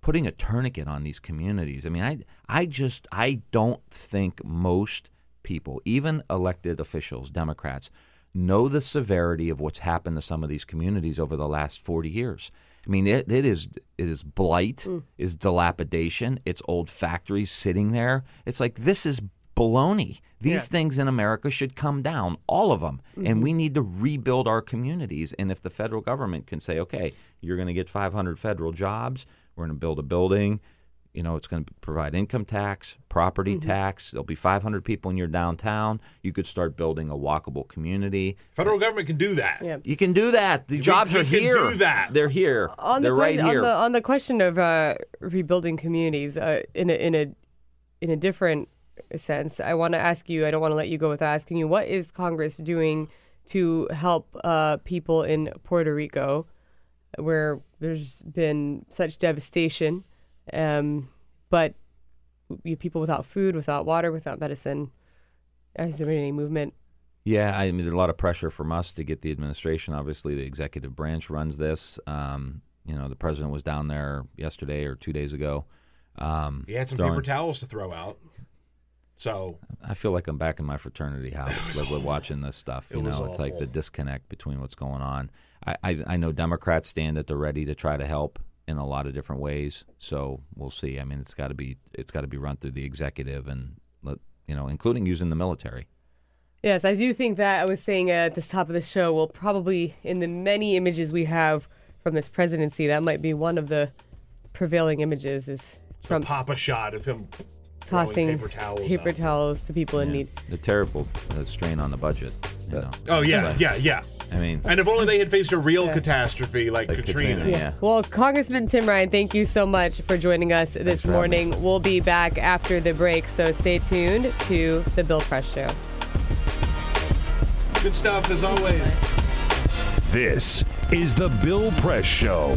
putting a tourniquet on these communities. I mean, I I just I don't think most people, even elected officials, Democrats, know the severity of what's happened to some of these communities over the last 40 years. I mean, it, it is it is blight, mm. is dilapidation, it's old factories sitting there. It's like this is baloney. These things in America should come down, all of them, and mm-hmm. we need to rebuild our communities. And if the federal government can say, okay, you're going to get 500 federal jobs, we're going to build a building, you know, it's going to provide income tax, property tax. There'll be 500 people in your downtown. You could start building a walkable community. Federal government can do that. Yeah. You can do that. The jobs we are can here. do that. They're here. on They're the right que- here. On the, on the question of uh, rebuilding communities uh, in a in a in a different sense, I want to ask you. I don't want to let you go without asking you. What is Congress doing to help uh, people in Puerto Rico, where there's been such devastation, um, but you people without food, without water, without medicine? Has there been any movement? Yeah, I mean, there's a lot of pressure from us to get the administration. Obviously, the executive branch runs this. Um, you know, the president was down there yesterday or two days ago. Um, He had some throwing- paper towels to throw out. So I feel like I'm back in my fraternity <laughs> house like, with watching this stuff. It You was know, it's like the disconnect between what's going on. I, I, I know Democrats stand at the ready to try to help in a lot of different ways. So we'll see. I mean, it's got to be it's got to be run through the executive and you know, including using the military. Yes, I do think that I was saying at the top of the show, will probably, in the many images we have from this presidency, that might be one of the prevailing images is Trump pop a shot of him throwing tossing paper towels. paper out. towels to people in need. The terrible uh, strain on the budget. You know, Oh yeah, yeah, yeah. I mean, And if only they had faced a real catastrophe like, Like Katrina. Katrina, yeah. Well, Congressman Tim Ryan, thank you so much for joining us this for having morning. We'll be back after the break, so stay tuned to the Bill Press Show. Good stuff as always. This is the Bill Press Show.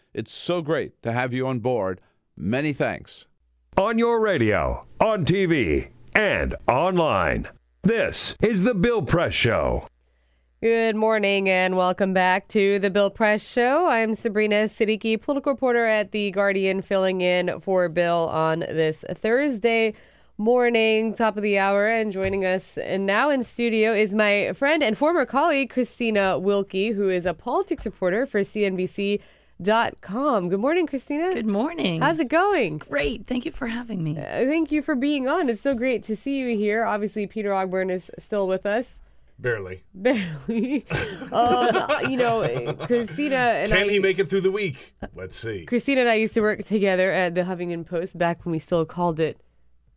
It's so great to have you on board. Many thanks. On your radio, on TV, and online. This is the Bill Press Show. Good morning and welcome back to the Bill Press Show. I'm Sabrina Siddiqui, political reporter at The Guardian, filling in for Bill on this Thursday morning, top of the hour. And joining us now in studio is my friend and former colleague, Christina Wilkie, who is a politics reporter for CNBC.com. Good morning, Christina. Good morning. How's it going? Great. Thank you for having me. Uh, Thank you for being on. It's so great to see you here. Obviously, Peter Ogburn is still with us. Barely. Barely. um, you know, Christina and Can I. he make it through the week? Let's see. Christina and I used to work together at the Huffington Post back when we still called it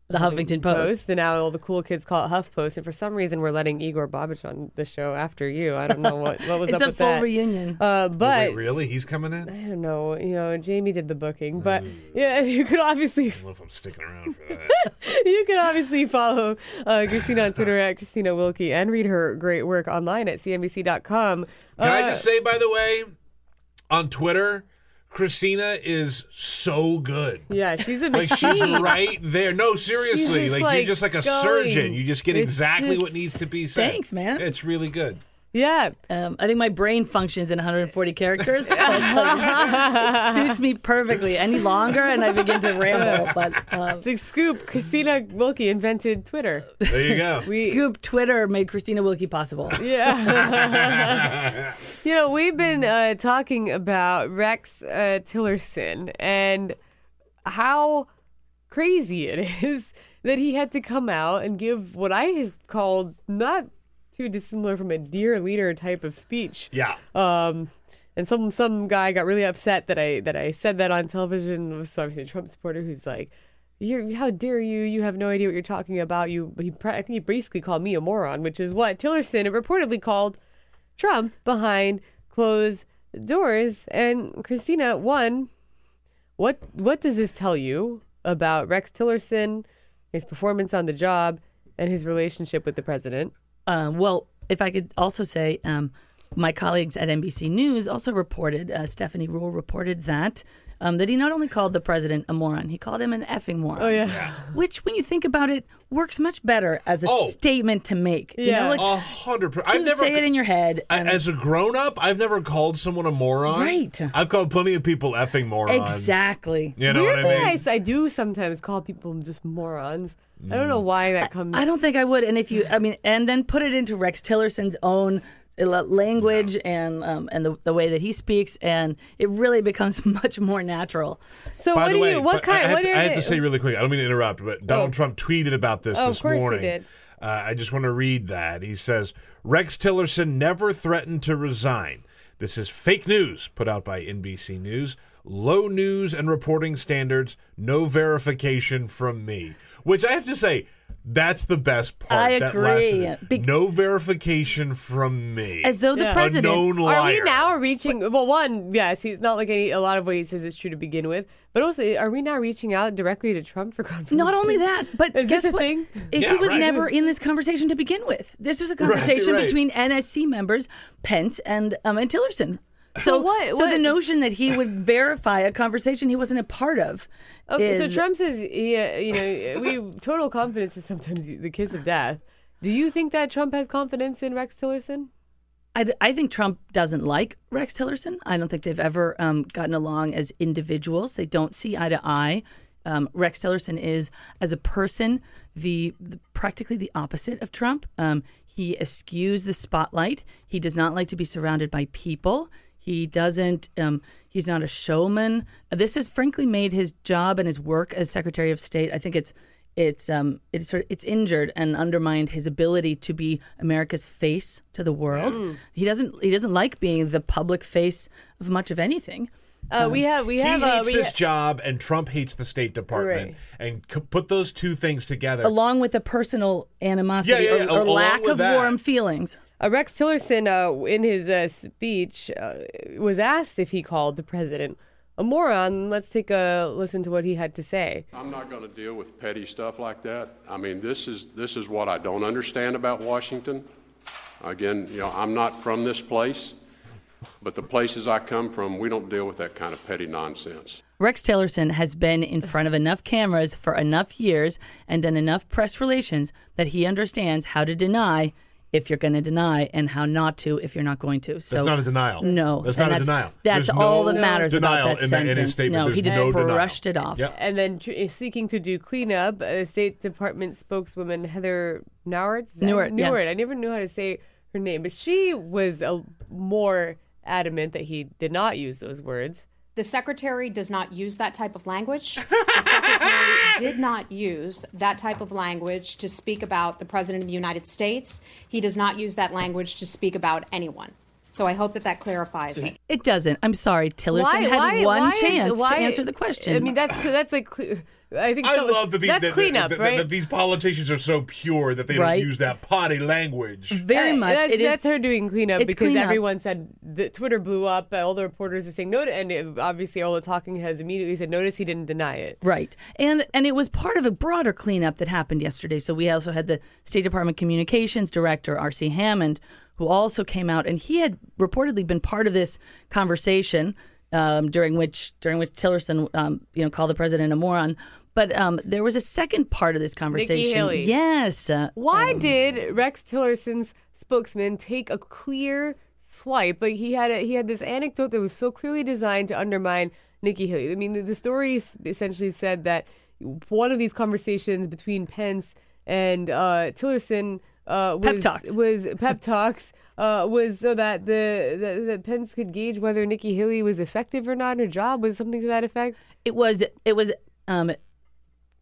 The Huffington Post. And now all the cool kids call it Huff Post. And for some reason, we're letting Igor Bobic on the show after you. I don't know what, what was up with that. It's a full reunion. Uh, but Wait, really? He's coming in? I I don't know. You know, Jamie did the booking, but yeah, <laughs> you could obviously I don't know if I'm sticking around for that. <laughs> you can obviously follow uh, Christina on Twitter at Christina Wilkie and read her great work online at cnbc.com. Can I Uh, just say, by the way, on Twitter, Christina is so good. Yeah, she's a Like she's right there. No, seriously. Like, like, you're just like a going. surgeon. You just get It's exactly just- what needs to be said. Thanks, man. It's really good. Yeah. Um, I think my brain functions in 140 characters. So <laughs> it suits me perfectly. Any longer, and I begin to ramble. <laughs> But um, Big scoop. Christina Wilkie invented Twitter. There you go. <laughs> We, Scoop Twitter made Christina Wilkie possible. Yeah. you know, we've been uh, talking about Rex uh, Tillerson and how crazy it is that he had to come out and give what I have called not too dissimilar from a dear leader type of speech. yeah. Um, and some some guy got really upset that I that I said that on television. It was obviously a Trump supporter who's like, "You're how dare you? You have no idea what you're talking about." You he I think he basically called me a moron, which is what Tillerson reportedly called Trump behind closed doors. And Christina, one, what what does this tell you about Rex Tillerson, his performance on the job, and his relationship with the president? Um, well, if I could also say, um, my colleagues at NBC News also reported, uh, Stephanie Ruhle reported that. Um, that he not only called the president a moron, he called him an effing moron. Oh yeah. Which, when you think about it, works much better as a Oh. statement to make. You Yeah. A hundred percent. you I've never say it in your head. I- and- As a grown up, I've never called someone a moron. Right. I've called plenty of people effing morons. exactly. You know Weirdly, what I mean? I do sometimes call people just morons. I don't know why that comes. I don't think I would. And if you, I mean, and then put it into Rex Tillerson's own uh, language and um, and the, the way that he speaks, and it really becomes <laughs> much more natural. So By what the do way, you? What but kind? I have, what to, are I have they- to say really quick. I don't mean to interrupt, but Donald Oh. Trump tweeted about this Oh, of this course he morning. did. Uh, I just want to read that. He says Rex Tillerson never threatened to resign. This is fake news put out by NBC News. Low news and reporting standards. No verification from me. Which I have to say, that's the best part. I That agree. last- Be- no verification from me. As though the Yeah. a known liar. Are we now reaching? Well, one, yes, he's not like any. A lot of what he says is true to begin with, but also, are we now reaching out directly to Trump for <laughs> confirmation? Not only that, but Is guess this what? thing? If Yeah, he was right. never in this conversation to begin with, this was a conversation right. between NSC members Pence and um, and Tillerson. So, <laughs> what- so the notion that he would verify a conversation he wasn't a part of. Okay, so Trump says, he, uh, you know, we total confidence is sometimes the kiss of death. Do you think that Trump has confidence in Rex Tillerson? I, I think Trump doesn't like Rex Tillerson. I don't think they've ever um, gotten along as individuals. They don't see eye to eye. Um, Rex Tillerson is, as a person, the, the practically the opposite of Trump. Um, he eschews the spotlight. He does not like to be surrounded by people. He doesn't. Um, he's not a showman. This has frankly made his job and his work as Secretary of State. I think it's it's um it's sort of, it's injured and undermined his ability to be America's face to the world. He doesn't he doesn't like being the public face of much of anything. Uh, we have, we he have, uh, hates we this ha- job, and Trump hates the State Department. Right. And c- put those two things together. Along with the personal animosity Yeah, yeah, yeah, or, or lack of that. warm feelings. Uh, Rex Tillerson, uh, in his uh, speech, uh, was asked if he called the president a moron. Let's take a listen to what he had to say. I'm not going to deal with petty stuff like that. I mean, this is this is what I don't understand about Washington. Again, you know, I'm not from this place, but the places I come from, we don't deal with that kind of petty nonsense. Rex Tillerson has been in front of enough cameras for enough years and done enough press relations that he understands how to deny if you're going to deny and how not to if you're not going to. So That's not a denial. No, That's and not a denial. That's There's all no that matters denial about that in the- in his sentence. statement. No, he just no denial. brushed it off. Yep. And then tr- seeking to do cleanup, uh, State Department spokeswoman Heather Nauert. is that- Nauert, yeah. Nauert. I never knew how to say her name, but she was a, more adamant that he did not use those words. The secretary does not use that type of language. The secretary <laughs> did not use that type of language to speak about the president of the United States. He does not use that language to speak about anyone. So I hope that that clarifies it. It doesn't. I'm sorry. Tillerson had one is- chance why- to answer the question. I mean, that's that's like cle- I think I so- love that, the, that's that- cleanup, that- that- right? that these politicians are so pure that they Right. don't use that potty language. very Uh, much. That's, it is. that's her doing cleanup it's because cleanup. everyone said that Twitter blew up. uh, All the reporters were saying no, and it, obviously all the talking heads immediately said notice he didn't deny it. Right. And and it was part of a broader cleanup that happened yesterday. So we also had the State Department Communications Director, R.C. Hammond, who also came out and he had reportedly been part of this conversation um, during which during which Tillerson um, you know called the president a moron. But um, there was a second part of this conversation. Haley. Yes. Uh, Why did Rex Tillerson's spokesman take a clear swipe? But he had a, he had this anecdote that was so clearly designed to undermine Nikki Haley. I mean, the, the story essentially said that one of these conversations between Pence and uh, Tillerson uh, was Pep talks. was pep talks. Uh, was so that the, the that Pence could gauge whether Nikki Haley was effective or not in her job. Was something to that effect? it was it was um,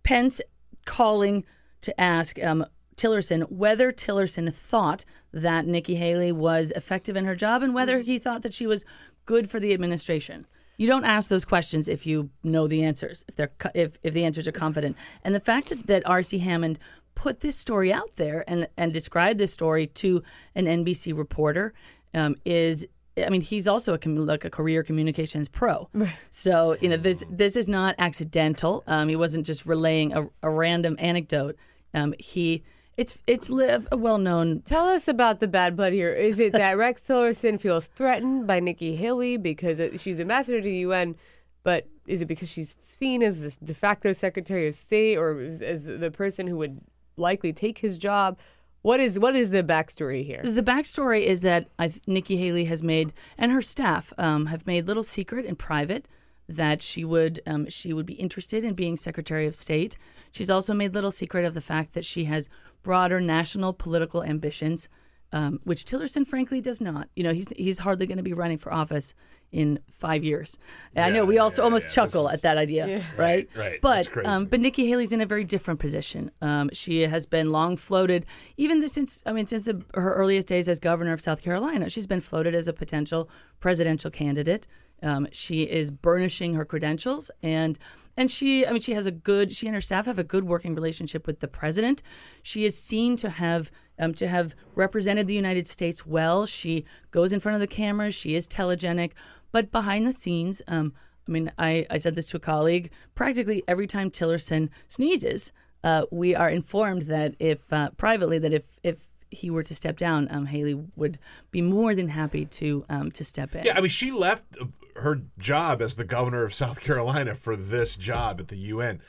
Pence calling to ask um, Tillerson whether Tillerson thought that Nikki Haley was effective in her job and whether he thought that she was good for the administration. You don't ask those questions if you know the answers, if they're if if the answers are confident. And the fact that, that R.C. Hammond put this story out there and and described this story to an NBC reporter um, is. I mean, he's also a like a career communications pro. So you know, this this is not accidental. Um, he wasn't just relaying a, a random anecdote. Um, he it's it's li- a well known. Tell us about the bad blood here. Is it that Rex <laughs> Tillerson feels threatened by Nikki Haley because she's ambassador to the UN, but is it because she's seen as this de facto Secretary of State or as the person who would likely take his job? What is what is the backstory here? The backstory is that I, th- Nikki Haley has made, and her staff um, have made little secret and private that she would um, she would be interested in being Secretary of State. She's also made little secret of the fact that she has broader national political ambitions, um, which Tillerson frankly does not. You know, he's he's hardly going to be running for office in five years. And I know we also almost chuckle at that idea, right? right. But That's crazy. um, but Nikki Haley's in a very different position. Um, she has been long floated, even this since I mean since the, her earliest days as governor of South Carolina. She's been floated as a potential presidential candidate. Um, she is burnishing her credentials, and and she I mean she has a good she and her staff have a good working relationship with the president. She is seen to have um, to have represented the United States well. She goes in front of the cameras. She is telegenic, but behind the scenes. Um, I mean, I, I said this to a colleague. Practically every time Tillerson sneezes, uh, we are informed that if uh, privately that if if he were to step down, um, Haley would be more than happy to um, to step in. Yeah, I mean, she left uh, her job as the governor of South <laughs> Carolina for this job at the UN.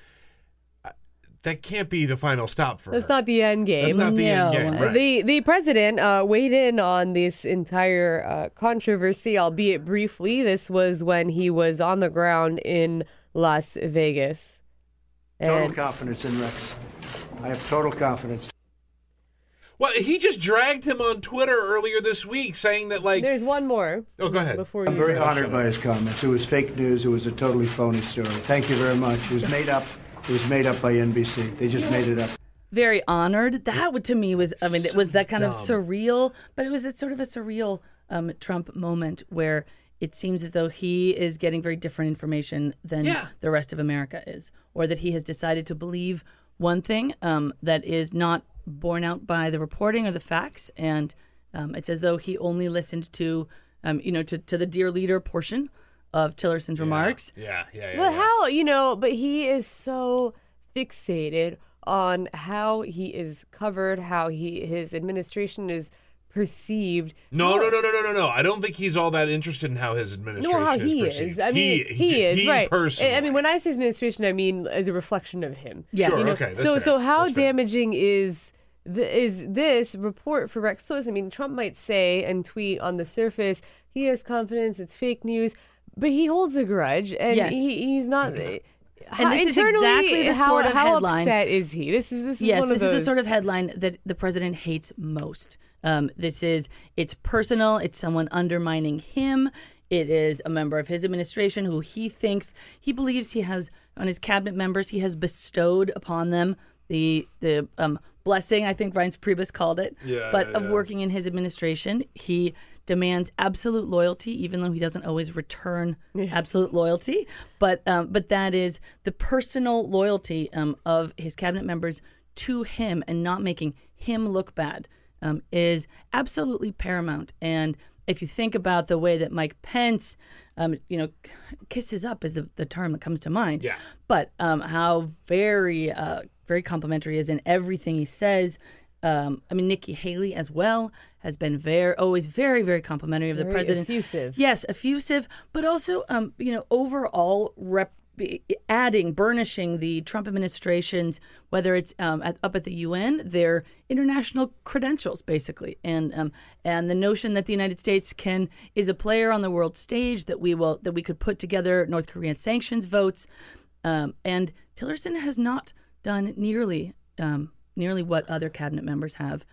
That can't be the final stop for us. That's her. not the end game. That's not the end game. Right. The the president uh, weighed in on this entire uh, controversy, albeit briefly. This was when he was on the ground in Las Vegas. Total confidence in Rex. I have total confidence. well, he just dragged him on Twitter earlier this week, saying that like. there's one more. Oh, go ahead. Before I'm very honored by his comments. It was fake news. It was a totally phony story. Thank you very much. It was made up. It was made up by NBC. They just made it up. very honored. That would to me was I mean it was that kind of surreal, but it was that sort of a surreal um, Trump moment where it seems as though he is getting very different information than Yeah. the rest of America is, or that he has decided to believe one thing um, that is not borne out by the reporting or the facts, and um, it's as though he only listened to um, you know to, to the dear leader portion of Tillerson's remarks. Yeah, yeah, yeah. But yeah. how you know? But he is so fixated on how he is covered, how he his administration is perceived. No, no, no, no, no, no, no. I don't think he's all that interested in how his administration No, how is he perceived. is. I mean, he, he, is he right. Personally. I mean, when I say administration, I mean as a reflection of him. Yes. Sure, You know, okay, that's so, fair. so how That's fair. damaging is the, is this report for Rex Tillerson? I mean, Trump might say and tweet on the surface he has confidence, it's fake news, but he holds a grudge, and Yes. he, he's not. And this is internally, exactly the how, sort of how headline- upset is he? This is this is yes, one of this those. is the sort of headline that the president hates most. Um, this is it's personal. It's someone undermining him. It is a member of his administration who he thinks he believes he has on his cabinet members. He has bestowed upon them the the um, blessing. I think Reince Priebus called it. Yeah, but yeah, of yeah. working in his administration, he demands absolute loyalty, even though he doesn't always return absolute loyalty. But um, but that is the personal loyalty um, of his cabinet members to him and not making him look bad um, is absolutely paramount. And if you think about the way that Mike Pence, um, you know, kisses up is the, the term that comes to mind. Yeah. But um, how very, uh, very complimentary is in everything he says. Um, I mean, Nikki Haley as well has been very, always very, very complimentary of the Very president. effusive. Yes, effusive, but also, um, you know, overall rep- adding, burnishing the Trump administration's, whether it's um, at, up at the UN, their international credentials, basically, and um, and the notion that the United States can is a player on the world stage that we will that we could put together North Korean sanctions votes, um, and Tillerson has not done nearly um, nearly what other cabinet members have.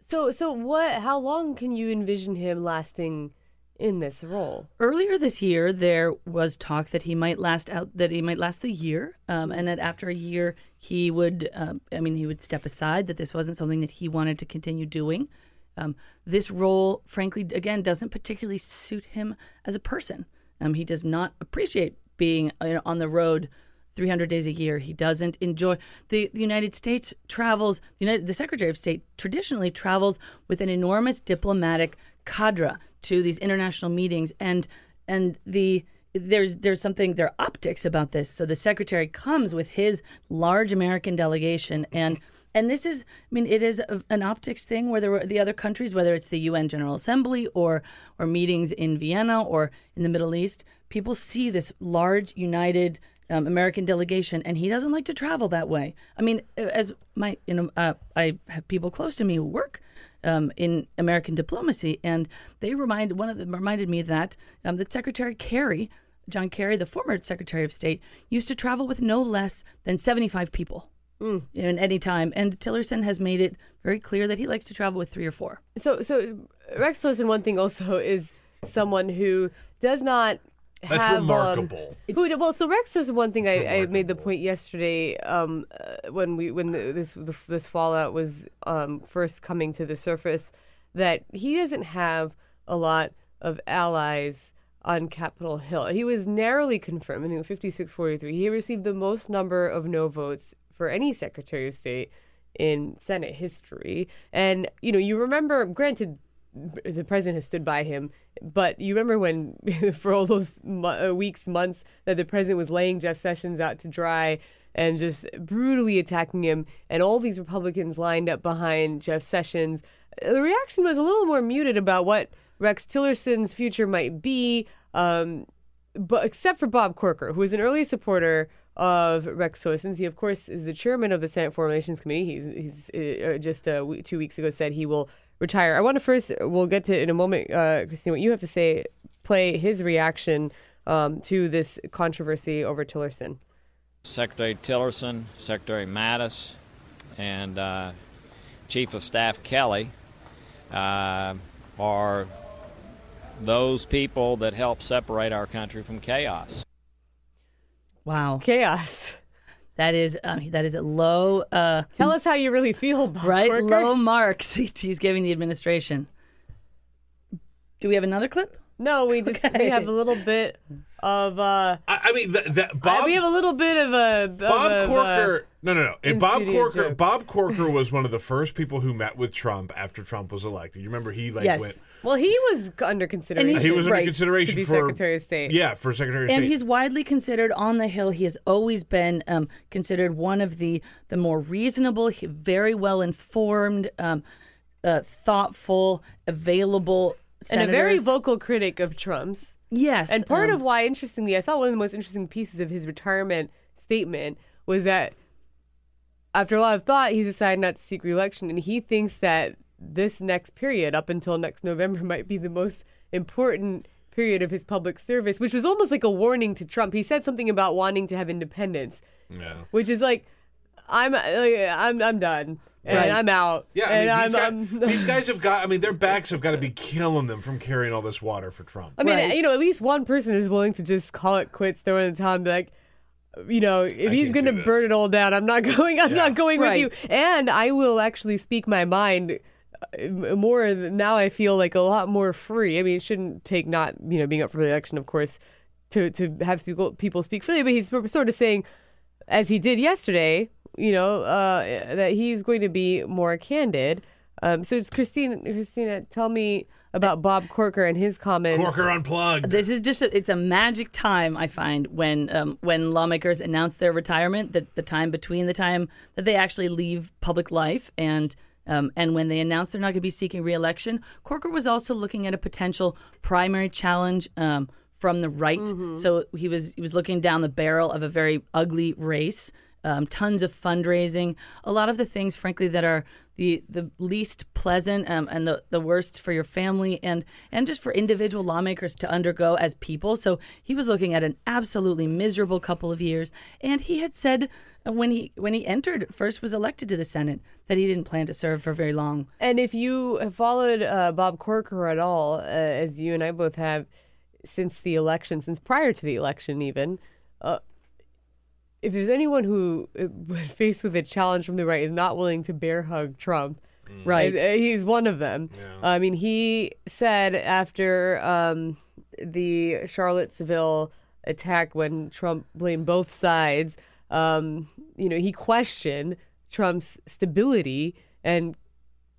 so so what? How long can you envision him lasting in this role? Earlier this year, there was talk that he might last out that he might last the year, um, and that after a year he would, um, I mean, he would step aside. That this wasn't something that he wanted to continue doing. Um, this role, frankly, again, doesn't particularly suit him as a person. Um, he does not appreciate being you know, on the road 300 days a year. He doesn't enjoy the, the United States travels. The, United, the Secretary of State traditionally travels with an enormous diplomatic cadre to these international meetings, and and the there's there's something there are optics about this. So the secretary comes with his large American delegation, and And this is, I mean, it is an optics thing where there were the other countries, whether it's the UN General Assembly or or meetings in Vienna or in the Middle East, people see this large, united um, American delegation, and he doesn't like to travel that way. I mean, as my, you know, uh, I have people close to me who work um, in American diplomacy, and they remind one of them reminded me that um, that Secretary Kerry, John Kerry, the former Secretary of State, used to travel with no less than seventy-five people Mm. in any time, and Tillerson has made it very clear that he likes to travel with three or four. So, so Rex Tillerson, one thing also is someone who does not That's have um, remarkable. who well, so Rex was one thing I, I made the point yesterday um, uh, when we when the, this the, this fallout was um, first coming to the surface that he doesn't have a lot of allies on Capitol Hill. He was narrowly confirmed. I think 5643. He received the most number of no votes for any Secretary of State in Senate history. And you know, you remember, granted, the president has stood by him, but you remember when, <laughs> for all those mo- uh, weeks, months, that the president was laying Jeff Sessions out to dry and just brutally attacking him, and all these Republicans lined up behind Jeff Sessions. The reaction was a little more muted about what Rex Tillerson's future might be, um, but except for Bob Corker, who is an early supporter of Rex Tillerson. He, of course, is the chairman of the Senate Foreign Relations Committee. He's, he's uh, just uh, two weeks ago said he will retire. I want to first, we'll get to in a moment, uh, Christine, what you have to say, play his reaction um, to this controversy over Tillerson. Secretary Tillerson, Secretary Mattis, and uh, Chief of Staff Kelly uh, are those people that help separate our country from chaos. Wow, chaos. That is um, that is a low. Uh, Tell us how you really feel, Bob right? Corker. Low marks <laughs> he's giving the administration. Do we have another clip? No, we <laughs> just we have a little bit of. Uh, I, I mean, that, that Bob. we have a little bit of a of Bob a- Corker. no, no, no. And Bob Corker. joke. Bob Corker was one of the first people who met with Trump after Trump was elected. You remember he like Yes. went. Well, he was under consideration. He was under Right. consideration to be for Secretary of State. Yeah, for Secretary of and State. And he's widely considered on the Hill. He has always been um, considered one of the the more reasonable, very well informed, um, uh, thoughtful, available and a very vocal critic of Trump's. yes, And part um, of why, interestingly, I thought one of the most interesting pieces of his retirement statement was that after a lot of thought, he's decided not to seek reelection, and he thinks that this next period, up until next November, <laughs> might be the most important period of his public service, which was almost like a warning to Trump. He said something about wanting to have independence, yeah. which is like, I'm, like, I'm, I'm done, and Right. I'm out. Yeah, and I mean, these, I'm, guys, I'm- <laughs> these guys have got. I mean, their backs have got to be killing them from carrying all this water for Trump. I mean, Right. you know, at least one person is willing to just call it quits, throw in the towel, and be like, you know, if he's going to burn it all down, I'm not <laughs> going. I'm Yeah. not going Right. with you, and I will actually speak my mind uh, more. Now I feel like a lot more free. I mean, it shouldn't take not you know being up for the election, of course, to to have people people speak freely, but he's sort of saying, as he did yesterday, you know, uh, that he's going to be more candid. Um, so it's Christine, Christina, tell me about Bob Corker and his comments. Corker unplugged. This is just a, it's a magic time I find when um, when lawmakers announce their retirement, the, the time between the time that they actually leave public life and um, and when they announce they're not going to be seeking reelection. Corker was also looking at a potential primary challenge um, from the right, so he was he was looking down the barrel of a very ugly race. Um, tons of fundraising, a lot of the things, frankly, that are the the least pleasant um, and the, the worst for your family and and just for individual lawmakers to undergo as people. So he was looking at an absolutely miserable couple of years, and he had said when he when he entered first was elected to the Senate that he didn't plan to serve for very long. And if you have followed uh, Bob Corker at all, uh, as you and I both have, since the election, since prior to the election, even, uh, if there's anyone who, uh, <laughs> when faced with a challenge from the right, is not willing to bear hug Trump, Right. uh, he's one of them. I mean, he said after um, the Charlottesville attack, when Trump blamed both sides, um, you know, he questioned Trump's stability and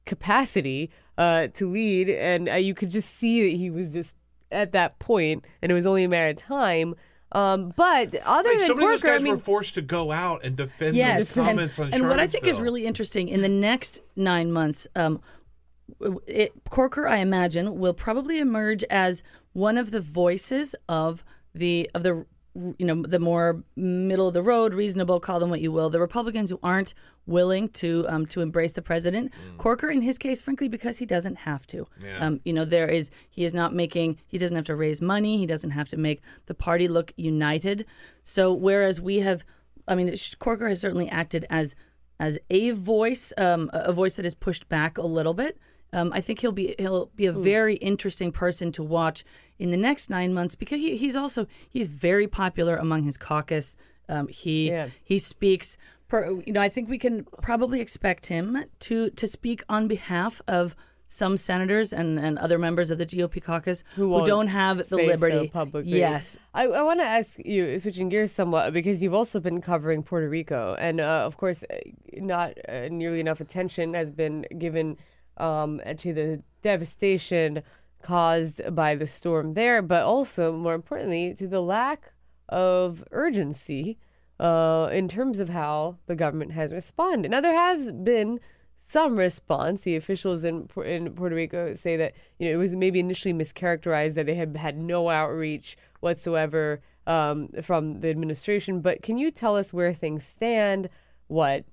capacity uh, to lead, and uh, you could just see that he was just at that point, and it was only a matter of time Um, but other Wait, than so many of those Corker, guys I mean, were forced to go out and defend yes, those comments and, on and what I think is really interesting in the next nine months, um, it, Corker, I imagine, will probably emerge as one of the voices of the of the you know the more middle of the road, reasonable, call them what you will, the Republicans who aren't willing to um, to embrace the president. Corker, in his case, frankly, because he doesn't have to. Yeah. Um, you know, there is he is not making he doesn't have to raise money. He doesn't have to make the party look united. So whereas we have, I mean, Corker has certainly acted as as a voice, um, a a voice that is pushed back a little bit. Um, I think he'll be he'll be a very interesting person to watch in the next nine months because he, he's also he's very popular among his caucus. Um, he Yeah. he speaks. Per, you know, I think we can probably expect him to to speak on behalf of some senators and, and other members of the GOP caucus who, won't don't have the so liberty. publicly. Yes, I, I want to ask you, switching gears somewhat, because you've also been covering Puerto Rico, and uh, of course, uh, not uh, nearly enough attention has been given um, to the devastation caused by the storm there, but also, more importantly, to the lack of urgency uh, in terms of how the government has responded. Now, there has been some response. The officials in in Puerto Rico say that you know it was maybe initially mischaracterized that they had had no outreach whatsoever um, from the administration. But can you tell us where things stand? What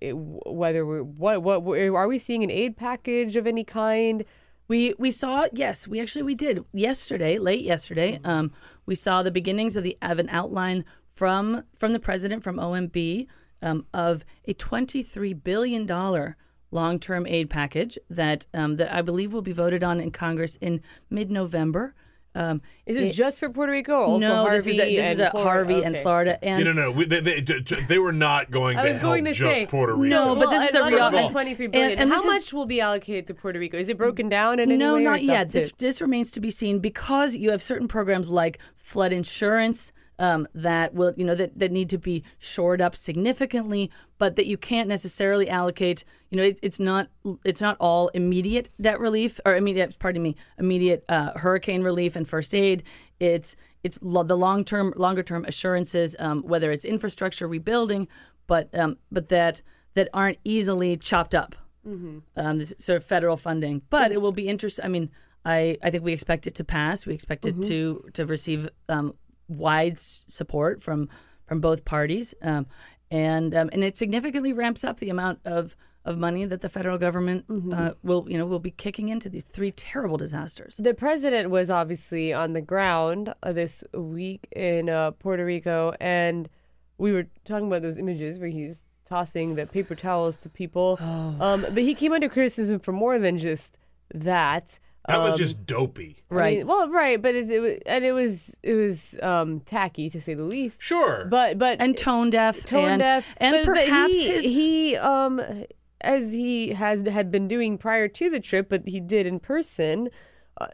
it, whether we're what what are we seeing an aid package of any kind? We we saw yes, we actually we did yesterday, late yesterday. Um, we saw the beginnings of the of an outline from from the president from OMB um, of a twenty three billion dollar long term aid package that um, that I believe will be voted on in Congress in mid November. Um, Is this it- just for Puerto Rico? Or also no, Harvey this is a, this is and a Florida? Harvey and Florida and no, no, no. We, they, they, they were not going I to was help going to just say Puerto Rico. No, but this is the well, real- under and- 23 billion. and- and How this is- much will be allocated to Puerto Rico? Is it broken down in any no, way? or not yet. This this remains to be seen because you have certain programs like flood insurance um, that will you know that, that need to be shored up significantly, but that you can't necessarily allocate. You know, it, it's not it's not all immediate debt relief or immediate pardon me immediate uh, hurricane relief and first aid. It's it's lo- the long term longer term assurances, um, whether it's infrastructure rebuilding, but um, but that that aren't easily chopped up Mhm. um, this sort of federal funding. But it will be interesting. I mean, I, I think we expect it to pass. We expect it Mhm. to to receive um, wide support from from both parties, um, and um, and it significantly ramps up the amount of of money that the federal government uh, will you know will be kicking into these three terrible disasters. The president was obviously on the ground uh, this week in uh, Puerto Rico, and we were talking about those images where he's tossing the paper towels to people. Oh. Um, but he came under criticism for more than just that. That was Um, just dopey. I mean, well, right, but it, it was, and it was it was um, tacky to say the least. Sure, but but and tone deaf, tone and- deaf, and but, but perhaps he, his- he um as he has had been doing prior to the trip, but he did in person. Uh,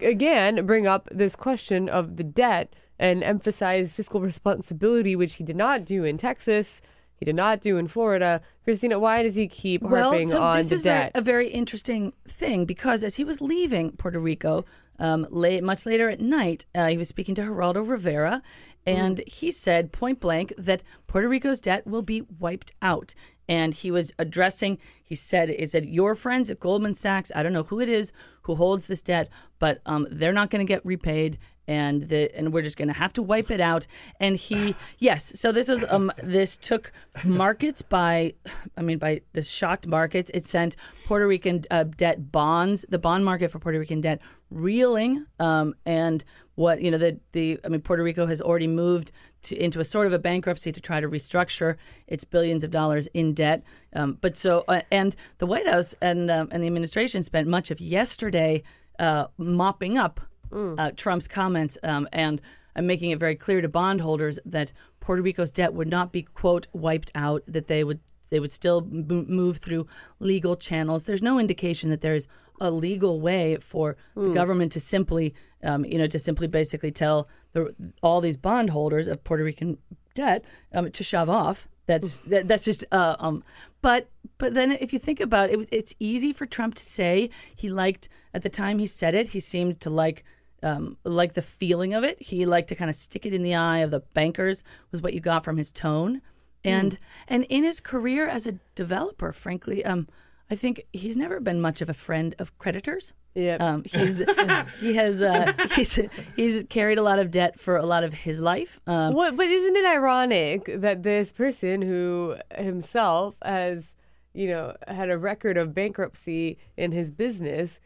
again, bring up this question of the debt and emphasize fiscal responsibility, which he did not do in Texas. He did not do in Florida. Christina, why does he keep harping well, so on this the is very, debt? a very interesting thing because as he was leaving Puerto Rico, um, late, much later at night, uh, he was speaking to Geraldo Rivera, and he said point blank that Puerto Rico's debt will be wiped out. And he was addressing, he said, he said, your friends at Goldman Sachs, I don't know who it is who holds this debt, but um, they're not going to get repaid and the and we're just going to have to wipe it out. And he yes so this was um this took markets by i mean by the shocked markets. It sent puerto rican uh, debt bonds the bond market for puerto rican debt reeling um and what you know the the i mean puerto rico has already moved to, into a sort of a bankruptcy to try to restructure its billions of dollars in debt. Um, but so uh, and the white house and um, and the administration spent much of yesterday uh, mopping up uh, Trump's comments um, and making it very clear to bondholders that Puerto Rico's debt would not be quote wiped out, that they would they would still m- move through legal channels. There's no indication that there's a legal way for the Hmm. government to simply, um, you know, to simply basically tell the, all these bondholders of Puerto Rican debt um, to shove off. That's that, that's just uh, um, but but then if you think about it, it's easy for Trump to say he liked at the time he said it. He seemed to like um, liked the feeling of it. He liked to kind of stick it in the eye of the bankers. Was what you got from his tone, and and in his career as a developer, frankly, um, I think he's never been much of a friend of creditors. Yeah. Um, he's <laughs> he has uh, he's he's carried a lot of debt for a lot of his life. Um, What, but isn't it ironic that this person who himself has, you know, had a record of bankruptcy in his business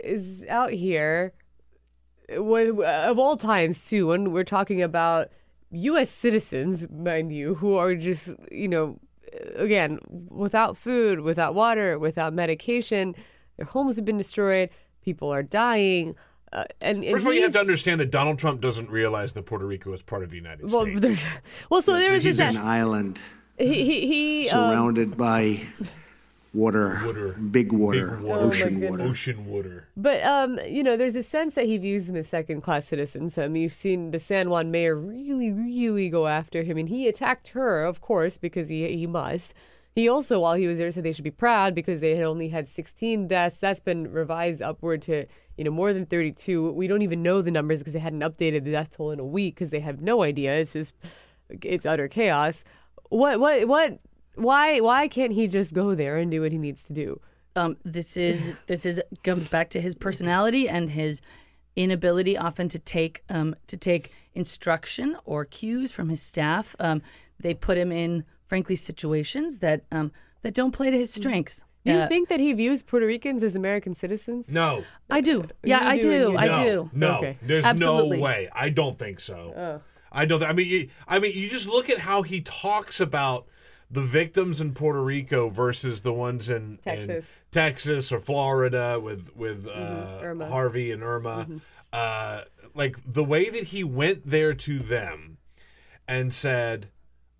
is out here of all times too when we're talking about US citizens, mind you, who are just, you know, again, without food, without water, without medication, their homes have been destroyed, people are dying. Uh, and, and First of all, you have to understand that Donald Trump doesn't realize that Puerto Rico is part of the United well, States. well, so there was He's this an island he he, he um, surrounded by water, big water, Big water. ocean Oh, water. Ocean water. But um, you know, there's a sense that he views them as second-class citizens. I mean, you've seen the San Juan mayor really, really go after him, and he attacked her, of course, because he he must. He also, while he was there, said they should be proud because they had only had 16 deaths. That's been revised upward to you know more than 32. We don't even know the numbers because they hadn't updated the death toll in a week because they have no idea. It's just it's utter chaos. What what what? Why why can't he just go there and do what he needs to do? um, this is this is comes back to his personality and his inability often to take um, to take instruction or cues from his staff. Um, they put him in, frankly, situations that um, that don't play to his strengths. Do you Uh, think that he views Puerto Ricans as American citizens? No. I do. Yeah, You I do do. and you I do. No, Okay. there's Absolutely. no way. I don't think so. Oh. I don't. I mean, you- I mean, you just look at how he talks about the victims in Puerto Rico versus the ones in in Texas. Texas or Florida with with uh, Mm-hmm. Irma. Mm-hmm. Harvey and Irma. Uh, like the way that he went there to them and said,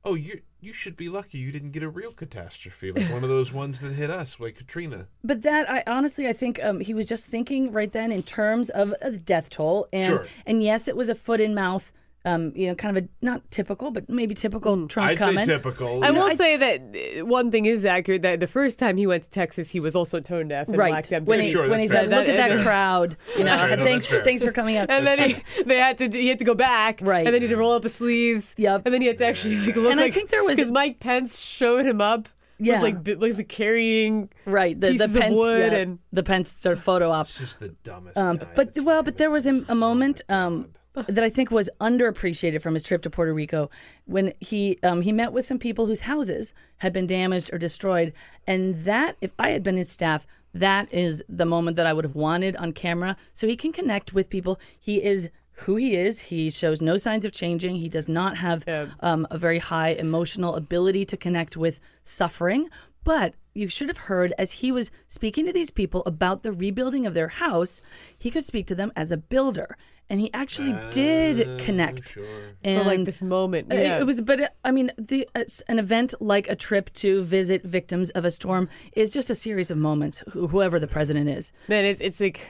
"Oh, you you should be lucky you didn't get a real catastrophe like one of those ones that hit us, like Katrina." But that I honestly I think um, he was just thinking right then in terms of uh, the death toll and Sure. and yes it was a foot in mouth um, you know kind of a not typical but maybe typical Trump I'd comment. say typical. I yeah. will say that uh, one thing is accurate that the first time he went to Texas, he was also tone deaf and Right lacked empathy. when he Sure, when he that's said, "Look at That- that that- crowd," you know, fair. No, thanks that's thanks for coming out. and then he, they had to he had to go back, Right. And then he had to roll up his sleeves, Yep. And then he had to actually like, look And I think there was- because Mike Pence showed him up, Yeah. was like bi- was like carrying right the the pieces of Pence wood yeah, and the Pence sort of photo op. This is the dumbest. Um, guy but well, but there was a, a moment um, that I think was underappreciated from his trip to Puerto Rico when he um, he met with some people whose houses had been damaged or destroyed, and that if I had been his staff, that is the moment that I would have wanted on camera, so he can connect with people. He is who he is. He shows no signs of changing. He does not have Yeah. um, a very high emotional ability to connect with suffering. But you should have heard as he was speaking to these people about the rebuilding of their house, he could speak to them as a builder. And he actually did connect. And for like this moment. Yeah. It was, but uh, I mean, the it's an event like a trip to visit victims of a storm is just a series of moments. wh- Whoever the president is, Man, it's it's like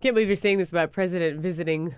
can't believe you're saying this about president visiting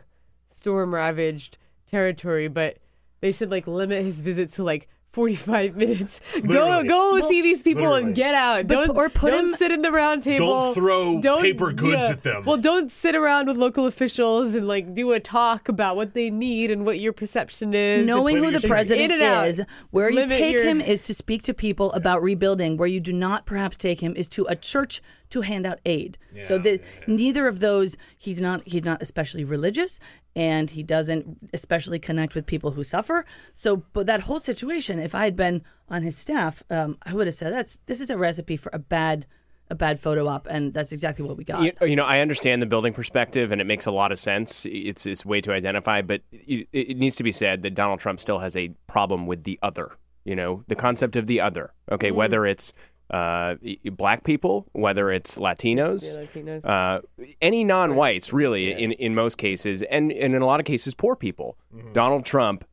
storm ravaged territory, but they should like limit his visit to like 45 minutes. Literally. Go go see these people literally. and get out. But- don't or put don't him- sit in the round table. Don't throw paper goods yeah. at them. Well, don't sit around with local officials and like do a talk about what they need and what your perception is. knowing who the president In and out. is, where you take your- him is to speak to people about rebuilding. Where you do not perhaps take him is to a church to hand out aid. so Yeah, that neither of those, he's not he's not especially religious, and he doesn't especially connect with people who suffer. So, but that whole situation, if I had been on his staff, um, I would have said that's this is a recipe for a bad a bad photo op, and that's exactly what we got. You, you know, I understand the building perspective, and it makes a lot of sense. It's it's way to identify, but it, it needs to be said that Donald Trump still has a problem with the other. You know, the concept of the other. Okay, whether it's uh, y- y- black people, whether it's Latinos, Yeah, Latinos. uh, any non-whites, really, in in most cases, and, and in a lot of cases, poor people. Donald Trump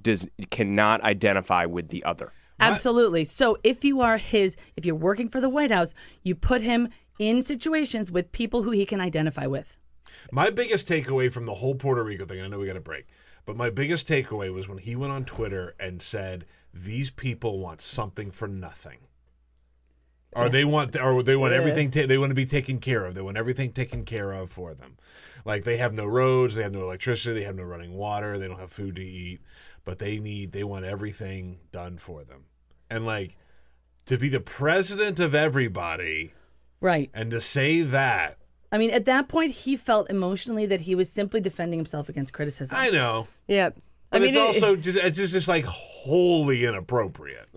does cannot identify with the other. Absolutely. So if you are his, if you're working for the White House, you put him in situations with people who he can identify with. My biggest takeaway from the whole Puerto Rico thing, I know we got a break, but my biggest takeaway was when he went on Twitter and said, These people want something for nothing. Or they want, or they want Yeah. everything. Ta- they want to be taken care of. They want everything taken care of for them. Like they have no roads, they have no electricity, they have no running water, they don't have food to eat, but they need, they want everything done for them. And like to be the president of everybody, Right. and to say that, I mean, at that point, he felt emotionally that he was simply defending himself against criticism. I know, Yeah. but I mean, it's it- also just, it's just, just like wholly inappropriate.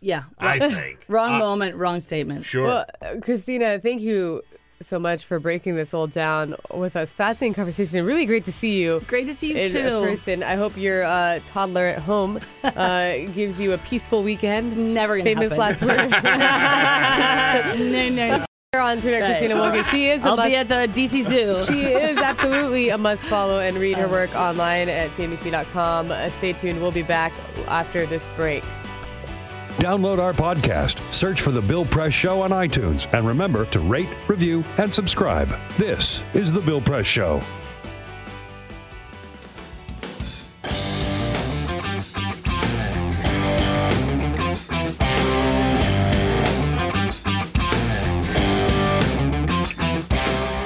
Yeah. I think. <laughs> Wrong Uh, moment, wrong statement. Sure. Well, uh, Christina, thank you so much for breaking this all down with us. Fascinating conversation. Really great to see you. Great to see you in too. person. I hope your uh, toddler at home uh, <laughs> gives you a peaceful weekend. Never gonna Famous happen. last word. <laughs> no, no. Here on Twitter, Right. Christina Wilkie. She is a I'll must- be at the DC Zoo. She is absolutely a must follow and read her work online at cnbc.com. Uh, stay tuned. We'll be back after this break. Download our podcast, search for The Bill Press Show on iTunes, and remember to rate, review, and subscribe. This is The Bill Press Show.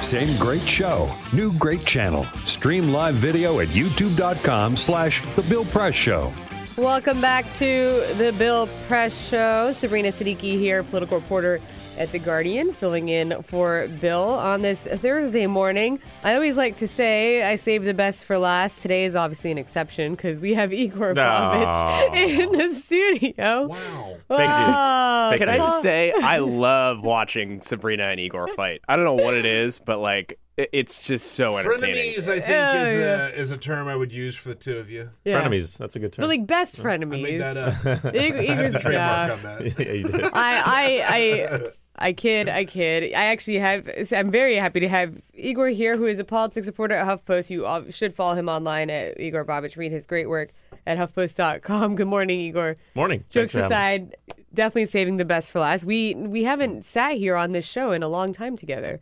Same great show, new great channel. Stream live video at youtube.com slash The Bill Press Show. Welcome back to the Bill Press Show. Sabrina Siddiqui here, political reporter at The Guardian, filling in for Bill on this Thursday morning. I always like to say I save the best for last. Today is obviously an exception because we have <laughs> Igor No. Bobic in the studio. Wow. Thank you. Oh, Can I just say I love watching Sabrina and Igor fight. I don't know what it is, but like it- it's just so entertaining. Frenemies, I think, is, yeah. a, is a term I would use for the two of you. Yeah. Frenemies. That's a good term. But like best frenemies. I frenemies. made that up. <laughs> <laughs> Igor, I had Igor's trademark yeah. on that. <laughs> yeah, you did. I, I, I, I kid, I kid. I actually have. I'm very happy to have Igor here, who is a politics reporter at HuffPost. You all should follow him online at Igor Bobic. Read his great work at HuffPost.com. Good morning, Igor. Morning. Jokes Thanks for having aside, definitely saving the best for last. We we haven't sat here on this show in a long time together.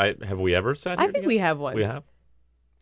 I, have we ever sat I here think together? we have once. We have.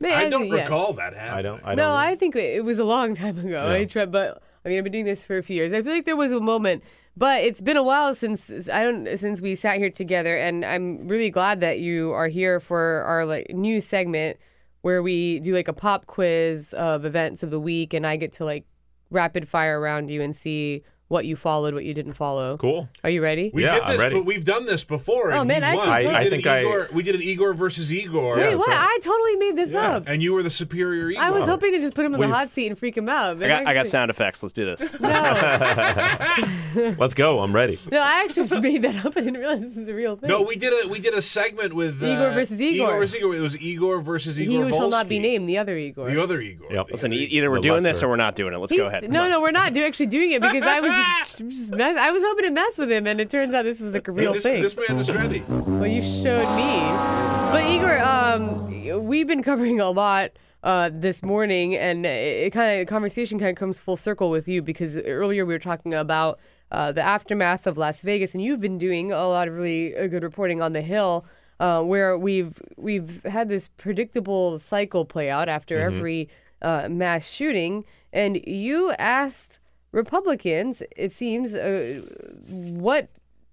Man, I don't think- yes. recall that happening. I don't. I don't. no, I think it was a long <laughs> time ago. Yeah. I tried, but I mean, I've been doing this for a few years. I feel like there was a moment, but it's been a while since I don't since we sat here together, and I'm really glad that you are here for our like new segment where we do like a pop quiz of events of the week, and I get to like rapid fire around you and see what you followed, what you didn't follow. Cool. Are you ready? We Yeah, did I'm this, ready. but we've done this before. Oh, man, he I won. actually we I did think an I- Igor. We did an Igor versus Igor. Wait, that's what? right. I totally made this Yeah, up. and you were the superior Igor. I was hoping to just put him in the We've- hot seat and freak him out. I got, I got sound effects. Let's do this. <laughs> No. <laughs> Let's go. I'm ready. No, I actually just made that up. I didn't realize this was a real thing. No, we did a we did a segment with uh, Igor versus Igor. Igor versus Igor. It was Igor versus he Igor. who shall not be named, the other Igor. The other Igor. Yep. Listen, either we're The doing this or we're not doing it. Let's He's- go ahead. No, no, we're not do actually doing it because I was just, just mess, I was hoping to mess with him, and it turns out this was like a real this, thing. this man is ready. Well, you showed me. But Igor, um, we've been covering a lot uh, this morning, and it, kind of conversation kind of comes full circle with you because earlier we were talking about uh, the aftermath of Las Vegas, and you've been doing a lot of really uh, good reporting on the Hill. Uh, where we've we've had this predictable cycle play out after every uh, mass shooting, and you asked Republicans, it seems, uh, what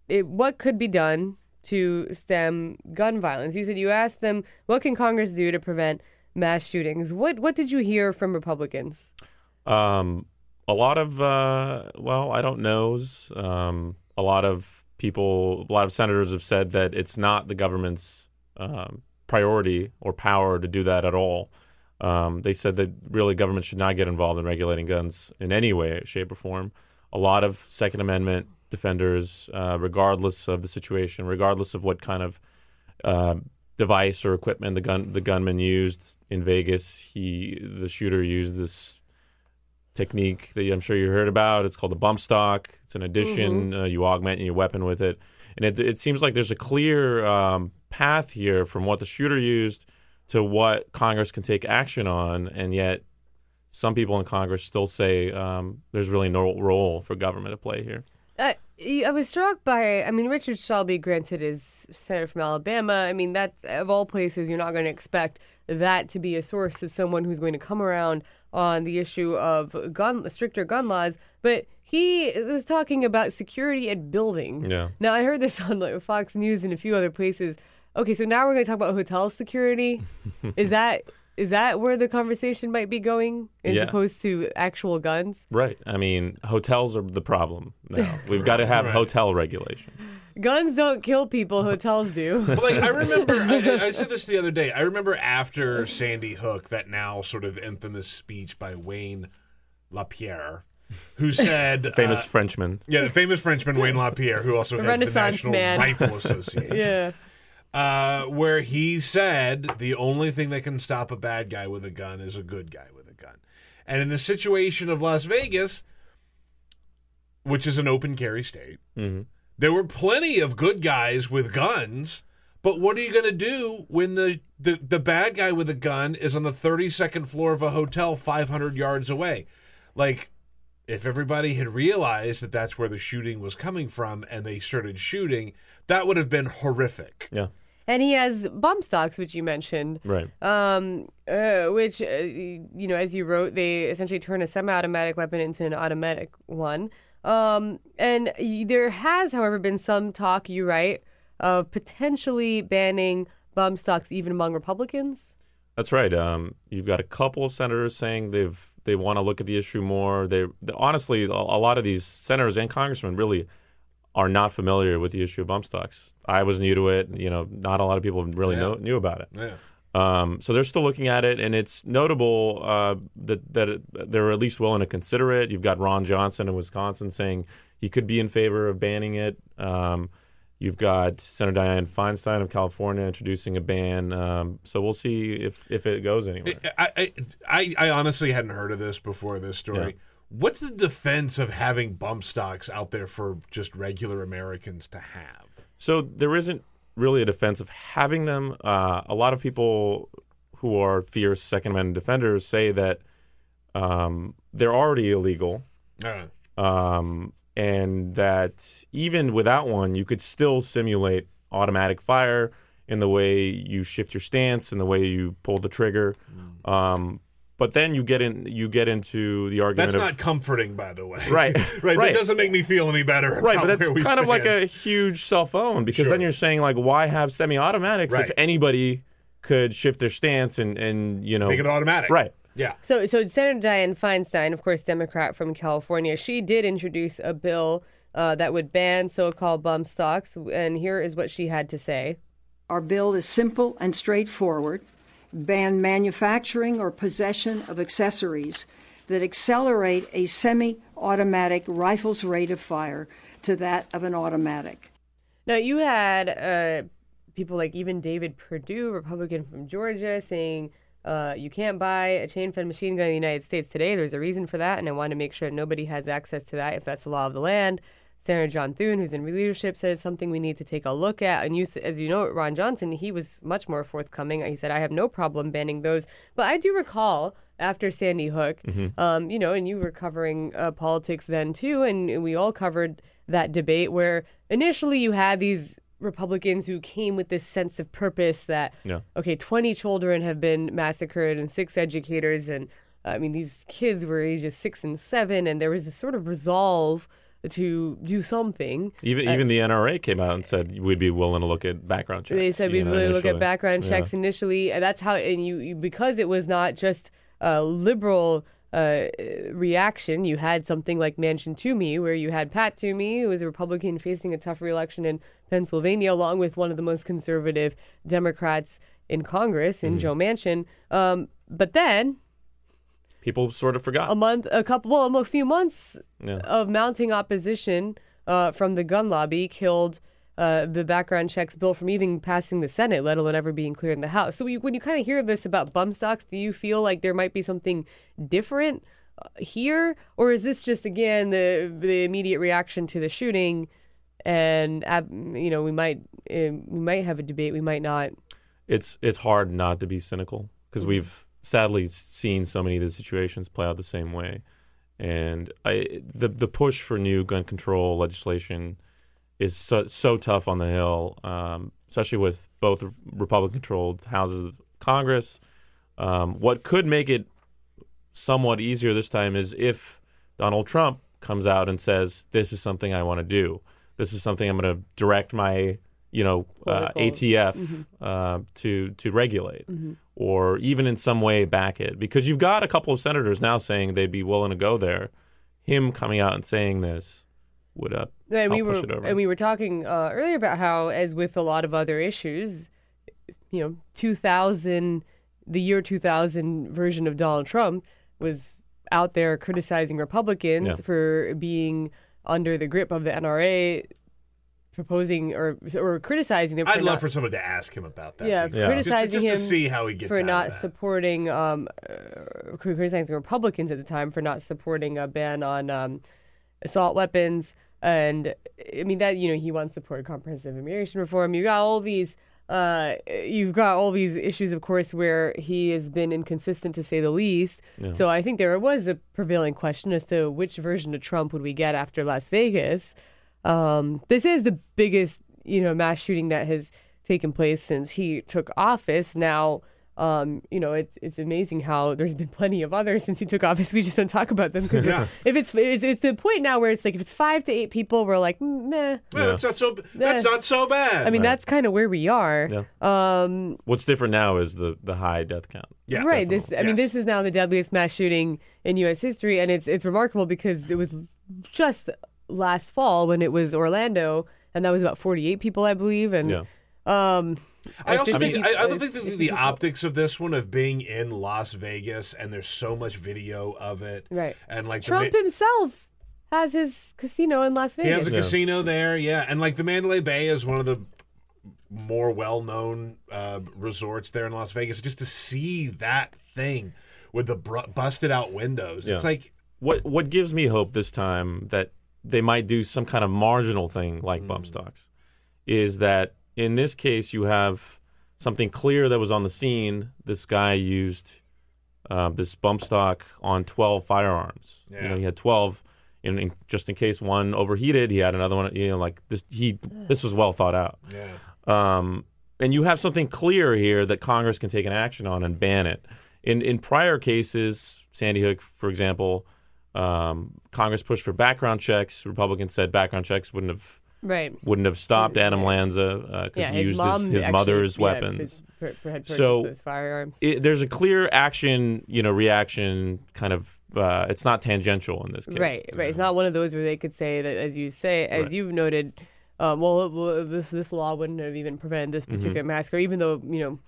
it, what could be done to stem gun violence. You said you asked them, what can Congress do to prevent mass shootings? What what did you hear from Republicans? Um, a lot of uh, well, I don't knows. Um, a lot of people, a lot of senators have said that it's not the government's um, priority or power to do that at all. Um, they said that really government should not get involved in regulating guns in any way, shape, or form. A lot of Second Amendment defenders, uh, regardless of the situation, regardless of what kind of uh, device or equipment the gun the gunman used in Vegas, he the shooter used this technique that I'm sure you heard about. It's called the bump stock. It's an addition. Uh, you augment your weapon with it, and it, it seems like there's a clear um, path here from what the shooter used to what Congress can take action on, and yet some people in Congress still say um, there's really no role for government to play here. I, I was struck by, I mean, Richard Shelby, granted, is senator from Alabama. I mean, that's of all places, you're not going to expect that to be a source of someone who's going to come around on the issue of gun stricter gun laws. But he he was talking about security at buildings. Yeah. Now I heard this <laughs> on like Fox News and a few other places. Okay, so now we're going to talk about hotel security. <laughs> is that is that where the conversation might be going, as Yeah. opposed to actual guns? Right. I mean, hotels are the problem now. <laughs> We've got to have Right. hotel regulation. Guns don't kill people, hotels do. <laughs> Well, like I remember, I, I said this the other day. I remember after Sandy Hook, that now sort of infamous speech by Wayne LaPierre, who said, Famous uh, Frenchman. yeah, the famous Frenchman Wayne LaPierre, who also A the National man. Rifle Association. yeah. Uh, where he said the only thing that can stop a bad guy with a gun is a good guy with a gun. And in the situation of Las Vegas, which is an open carry state, hmm there were plenty of good guys with guns. But what are you going to do when the, the, the bad guy with a gun is on the 32nd floor of a hotel 500 yards away? Like, if everybody had realized that that's where the shooting was coming from and they started shooting, that would have been horrific. Yeah. And he has bump stocks, which you mentioned. Right. Um, uh, which, uh, you know, as you wrote, they essentially turn a semi automatic weapon into an automatic one. Um, and there has, however, been some talk, you write, of potentially banning bump stocks even among Republicans. That's right. Um, you've got a couple of senators saying they've they want to look at the issue more. They, they honestly, a, a lot of these senators and congressmen really are not familiar with the issue of bump stocks. I was new to it. You know, not a lot of people really Yeah. know, knew about it. Yeah. Um, so they're still looking at it, and it's notable uh, that that they're at least willing to consider it. You've got Ron Johnson in Wisconsin saying he could be in favor of banning it. Um, you've got Senator Dianne Feinstein of California introducing a ban. Um, so we'll see if if it goes anywhere. I, I, I, honestly hadn't heard of this before this story. Yeah. What's the defense of having bump stocks out there for just regular Americans to have? So there isn't really a defense of having them. Uh, a lot of people who are fierce Second Amendment defenders say that um, they're already illegal, Uh, um, and that even without one, you could still simulate automatic fire in the way you shift your stance and the way you pull the trigger. Um, but then you get in, you get into the argument that's of not comforting, by the way. Right, right. <laughs> right. That doesn't make me feel any better. Right, but that's where we kind of like a huge cell phone because Sure. then you're saying like, why have semi-automatics if anybody could shift their stance and and you know make it automatic. Right. Yeah. So, so Senator Dianne Feinstein, of course, Democrat from California, she did introduce a bill uh, that would ban so-called bump stocks, and here is what she had to say. Our bill is simple and straightforward. Ban manufacturing or possession of accessories that accelerate a semi automatic rifle's rate of fire to that of an automatic. Now, you had uh, people like even David Perdue, Republican from Georgia, saying uh, you can't buy a chain-fed machine gun in the United States today. There's a reason for that, and I want to make sure nobody has access to that if that's the law of the land. Senator John Thune, who's in leadership, said it's something we need to take a look at. And you, as you know, Ron Johnson, he was much more forthcoming. He said, "I have no problem banning those." But I do recall after Sandy Hook, um, you know, and you were covering uh, politics then too, and, and we all covered that debate where initially you had these Republicans who came with this sense of purpose that Yeah. okay, 20 children have been massacred and six educators. And I mean, these kids were ages six and seven, and there was this sort of resolve to do something. Even Uh, even the NRA came out and said we'd be willing to look at background checks. They said we'd know, really look at background Yeah. checks initially. And that's how, and you, you because it was not just a liberal uh, reaction, you had something like Manchin Toomey, where you had Pat Toomey, who was a Republican facing a tough reelection in Pennsylvania, along with one of the most conservative Democrats in Congress, in Mm-hmm. Joe Manchin. Um, but then People sort of forgot. a month, a couple, well, a few months Yeah. of mounting opposition uh, from the gun lobby killed uh, the background checks bill from even passing the Senate, let alone ever being cleared in the House. So you, when you kind of hear this about bump stocks, do you feel like there might be something different uh, here, or is this just again the the immediate reaction to the shooting? And you know, we might uh, we might have a debate, we might not. it's it's hard not to be cynical because Mm-hmm. we've sadly seen so many of the situations play out the same way, and I the the push for new gun control legislation is so, so tough on the hill, um, especially with both Republican-controlled houses of Congress. Um, what could make it somewhat easier this time is if Donald Trump comes out and says, "This is something I want to do. This is something I'm going to direct my, you know, uh, ATF Mhm. uh, to to regulate, Mhm. Or even in some way back it, because you've got a couple of senators now saying they'd be willing to go there. Him coming out and saying this would uh, And we were push it over. and we were talking uh, earlier about how, as with a lot of other issues, you know, 2000, the year 2000 version of Donald Trump was out there criticizing Republicans Yeah. for being under the grip of the NRA, proposing or or criticizing them. I'd for love not, for someone to ask him about that. yeah, Just to- criticizing just, to him see how he gets for out not of that. supporting, um, uh, criticizing Republicans at the time for not supporting a ban on um, assault weapons. And I mean that you know he wants to support comprehensive immigration reform. You got all these. Uh, you've got all these issues, of course, where he has been inconsistent to say the least. Yeah. So I think there was a prevailing question as to which version of Trump would we get after Las Vegas. Um, this is the biggest, you know, mass shooting that has taken place since he took office. Now, um, you know, it's it's amazing how there's been plenty of others since he took office. <laughs> We just don't talk about them because Yeah. if it's, it's it's the point now where it's like if it's five to eight people, we're like, mm, meh. Well, that's not so. That's Eh. not so bad. I mean, that's kind of where we are. Yeah. Um, What's different now is the the high death count. Yeah, right. This, I mean, this is now the deadliest mass shooting in U.S. history, and it's it's remarkable because it was just last fall when it was Orlando, and that was about 48 people, I believe, and Yeah. um. I also 50 think I, I people- think the, the optics of this one of being in Las Vegas and there's so much video of it, Right. And like Trump ma- himself has his casino in Las Vegas. he has a casino there, yeah, and like the Mandalay Bay is one of the more well-known uh, resorts there in Las Vegas. Just to see that thing with the br- busted-out windows, it's like what what gives me hope this time that they might do some kind of marginal thing like Mm. bump stocks is that in this case you have something clear that was on the scene. This guy used uh, this bump stock on twelve firearms. yeah. You know, he had twelve. In, in, just in case one overheated, he had another one. You know, like this. He this was well thought out. Yeah. Um, and you have something clear here that Congress can take an action on and ban it. In in prior cases, Sandy Hook, for example, um, Congress pushed for background checks. Republicans said background checks wouldn't have Right. wouldn't have stopped Adam Lanza because Yeah, he his used his, his actually- mother's yeah, weapons. his- per- per- had purchased so those firearms. it, there's a clear action, you know, reaction kind of. Uh, it's not tangential in this case. Right, right. It's not one of those where they could say that, as you say, as Right. you've noted, um, well, well, this this law wouldn't have even prevented this Mm-hmm. particular massacre, even though you know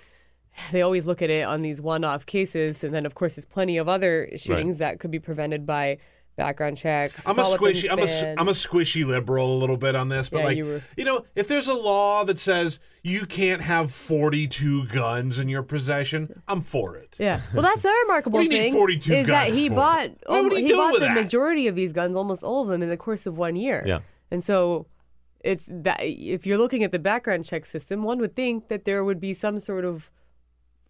<laughs> they always look at it on these one-off cases, and then of course there's plenty of other shootings that could be prevented by background checks. I'm a squishy. I'm a. I'm a squishy liberal a little bit on this, but Yeah, like you were- you know, if there's a law that says you can't have 42 guns in your possession, I'm for it. Yeah. Well, that's the remarkable What do you need thing 42 is that he for? bought What would he he do bought with the that? majority of these guns, almost all of them, in the course of one year. Yeah. And so it's that if you're looking at the background check system, one would think that there would be some sort of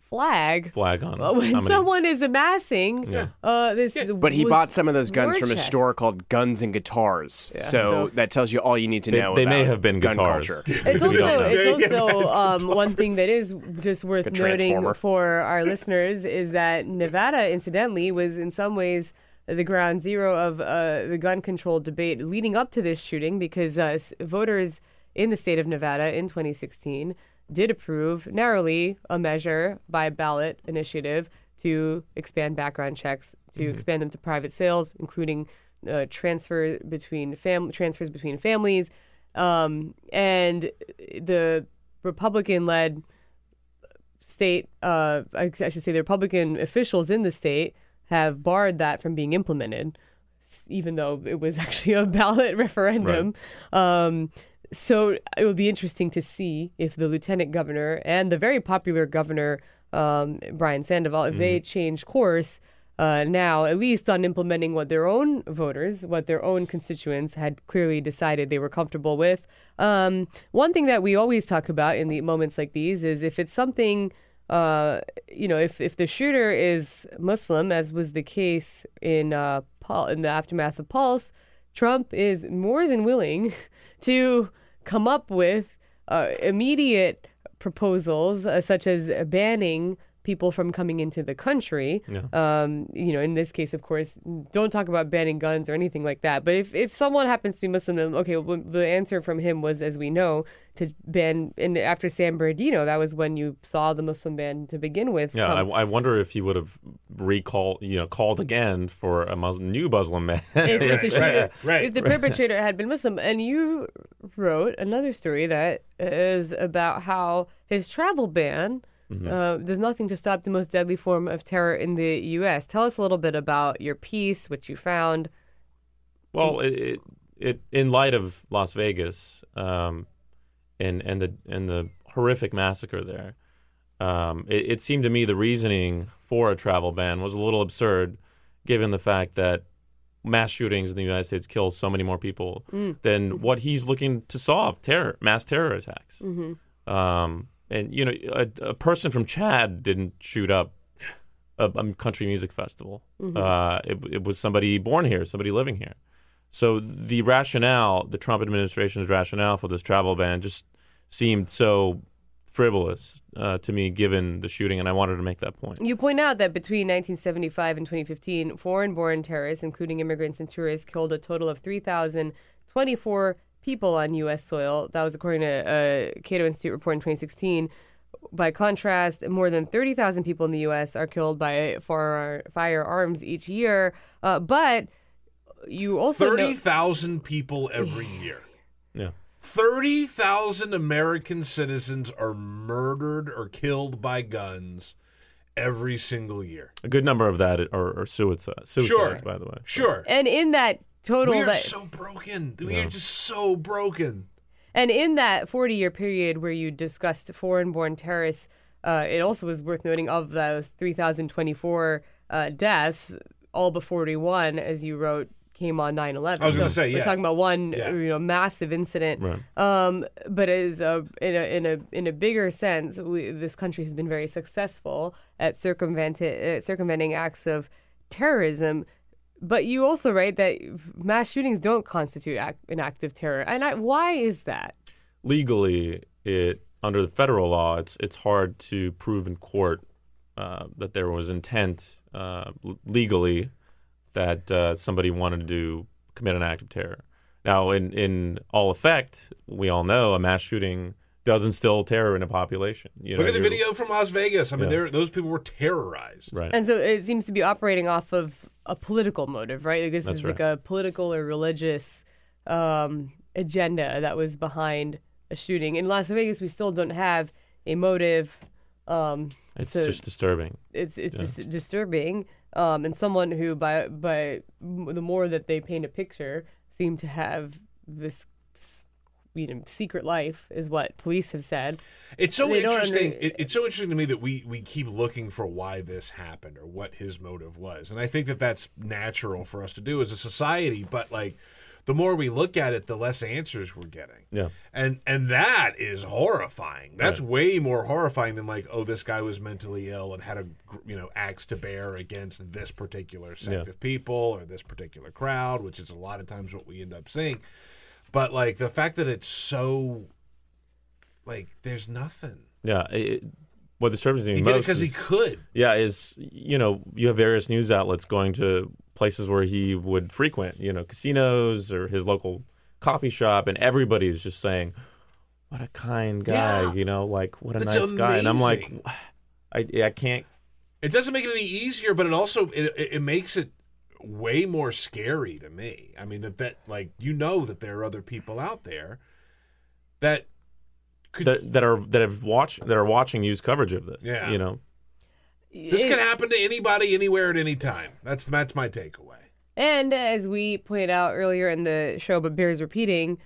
flag Flag on uh, when how someone is amassing Yeah. uh, this. But he bought some of those guns war from a chest. store called Guns and Guitars. so, so- that tells you all you need to They- know. they may have been gun guitars. culture. <laughs> It's also it's also <laughs> um, one thing that is just worth Like noting for our listeners is that Nevada, incidentally, was in some ways the ground zero of uh, the gun control debate leading up to this shooting because uh, voters in the state of Nevada in 2016 did approve narrowly a measure by ballot initiative to expand background checks, to expand them to private sales, including uh, transfer between fam- transfers between families, um, and the Republican-led state, uh, I I should say, the Republican officials in the state have barred that from being implemented, even though it was <laughs> actually a ballot referendum. Um, so it would be interesting to see if the lieutenant governor and the very popular governor um, Brian Sandoval, if they change course uh, now, at least on implementing what their own voters, what their own constituents had clearly decided they were comfortable with. Um, one thing that we always talk about in the moments like these is if it's something uh, you know, if, if the shooter is Muslim, as was the case in uh, Pul- in the aftermath of Pulse, Trump is more than willing <laughs> to come up with uh, immediate proposals, uh, such as banning people from coming into the country. Yeah. Um, you know, in this case, of course, don't talk about banning guns or anything like that. But if, if someone happens to be Muslim, then okay, well, the answer from him was, as we know, to ban. And after San Bernardino, that was when you saw the Muslim ban to begin with. Yeah, I, I wonder if he would have recalled, you know, called again for a Muslim, new Muslim man. if, if <laughs> the shooter, right, if the right. perpetrator had been Muslim, and you wrote another story that is about how his travel ban Mm-hmm. uh, does nothing to stop the most deadly form of terror in the U.S. Tell us a little bit about your piece, what you found. Well, it, it, it in light of Las Vegas, um, and and the and the horrific massacre there, um, it, it seemed to me the reasoning for a travel ban was a little absurd, given the fact that mass shootings in the United States kill so many more people Mm. than what he's looking to solve terror, mass terror attacks. Mm-hmm. Um, and you know, a, a person from Chad didn't shoot up a, a country music festival. Mm-hmm. Uh, it, it was somebody born here, somebody living here. So the rationale, the Trump administration's rationale for this travel ban, just seemed so frivolous uh, to me, given the shooting, and I wanted to make that point. You point out that between 1975 and 2015, foreign born terrorists, including immigrants and tourists, killed a total of 3,024 people on U.S. soil. That was according to a Cato Institute report in 2016. By contrast, more than 30,000 people in the U.S. are killed by fire, firearms each year. Uh, but you also know- Thirty thousand people every year. <sighs> Yeah. Thirty thousand American citizens are murdered or killed by guns every single year. A good number of that are, are suicide, suicides, Sure. by the way. Sure. and in that total, We are that, so broken. We are just so broken. And in that 40 year period where you discussed foreign born terrorists, uh, it also was worth noting of those 3,024 uh, deaths, all but 41, as you wrote, came on 9 11. I was gonna say, yeah. We're talking about one Yeah. you know, massive incident. Right. Um, but as a, in, a, in, a, in a bigger sense, we, this country has been very successful at circumvent, uh, circumventing acts of terrorism. But you also write that mass shootings don't constitute act, an act of terror. And I, why is that? legally, it under the federal law, it's it's hard to prove in court uh, that there was intent uh, legally that uh, somebody wanted to commit an act of terror. Now, in in all effect, we all know a mass shooting does instill terror in a population. You Look know, at the video from Las Vegas. I mean, Yeah. those people were terrorized. Right. And so it seems to be operating off of a political motive, right? Like this That's is like a political or religious um, agenda that was behind a shooting. In Las Vegas, we still don't have a motive. Um, it's so just disturbing. it's it's yeah. just disturbing. Um, and someone who, by by the more that they paint a picture, seem to have this. S- You know, secret life is what police have said. It's so They interesting. under- it, it's so interesting to me that we we keep looking for why this happened or what his motive was, and I think that that's natural for us to do as a society. But like, the more we look at it, the less answers we're getting. Yeah. and and that is horrifying. That's way more horrifying than like, oh, this guy was mentally ill and had a you know axe to bear against this particular sect Yeah. of people or this particular crowd, which is a lot of times what we end up seeing. But like the fact that it's so like there's nothing. Yeah. It, what disturbs me He most did it because he could. Yeah, is you know you have various news outlets going to places where he would frequent, you know, casinos or his local coffee shop, and everybody is just saying, "What a kind guy," Yeah. you know, like what a That's nice guy, and I'm like, amazing. I I can't. It doesn't make it any easier, but it also it, it makes it way more scary to me. I mean that that like you know that there are other people out there that that, that are that have watched that are watching news coverage of this. Yeah. you know, this It- can happen to anybody anywhere at any time. That's that's my takeaway. And as we pointed out earlier in the show, but bears repeating,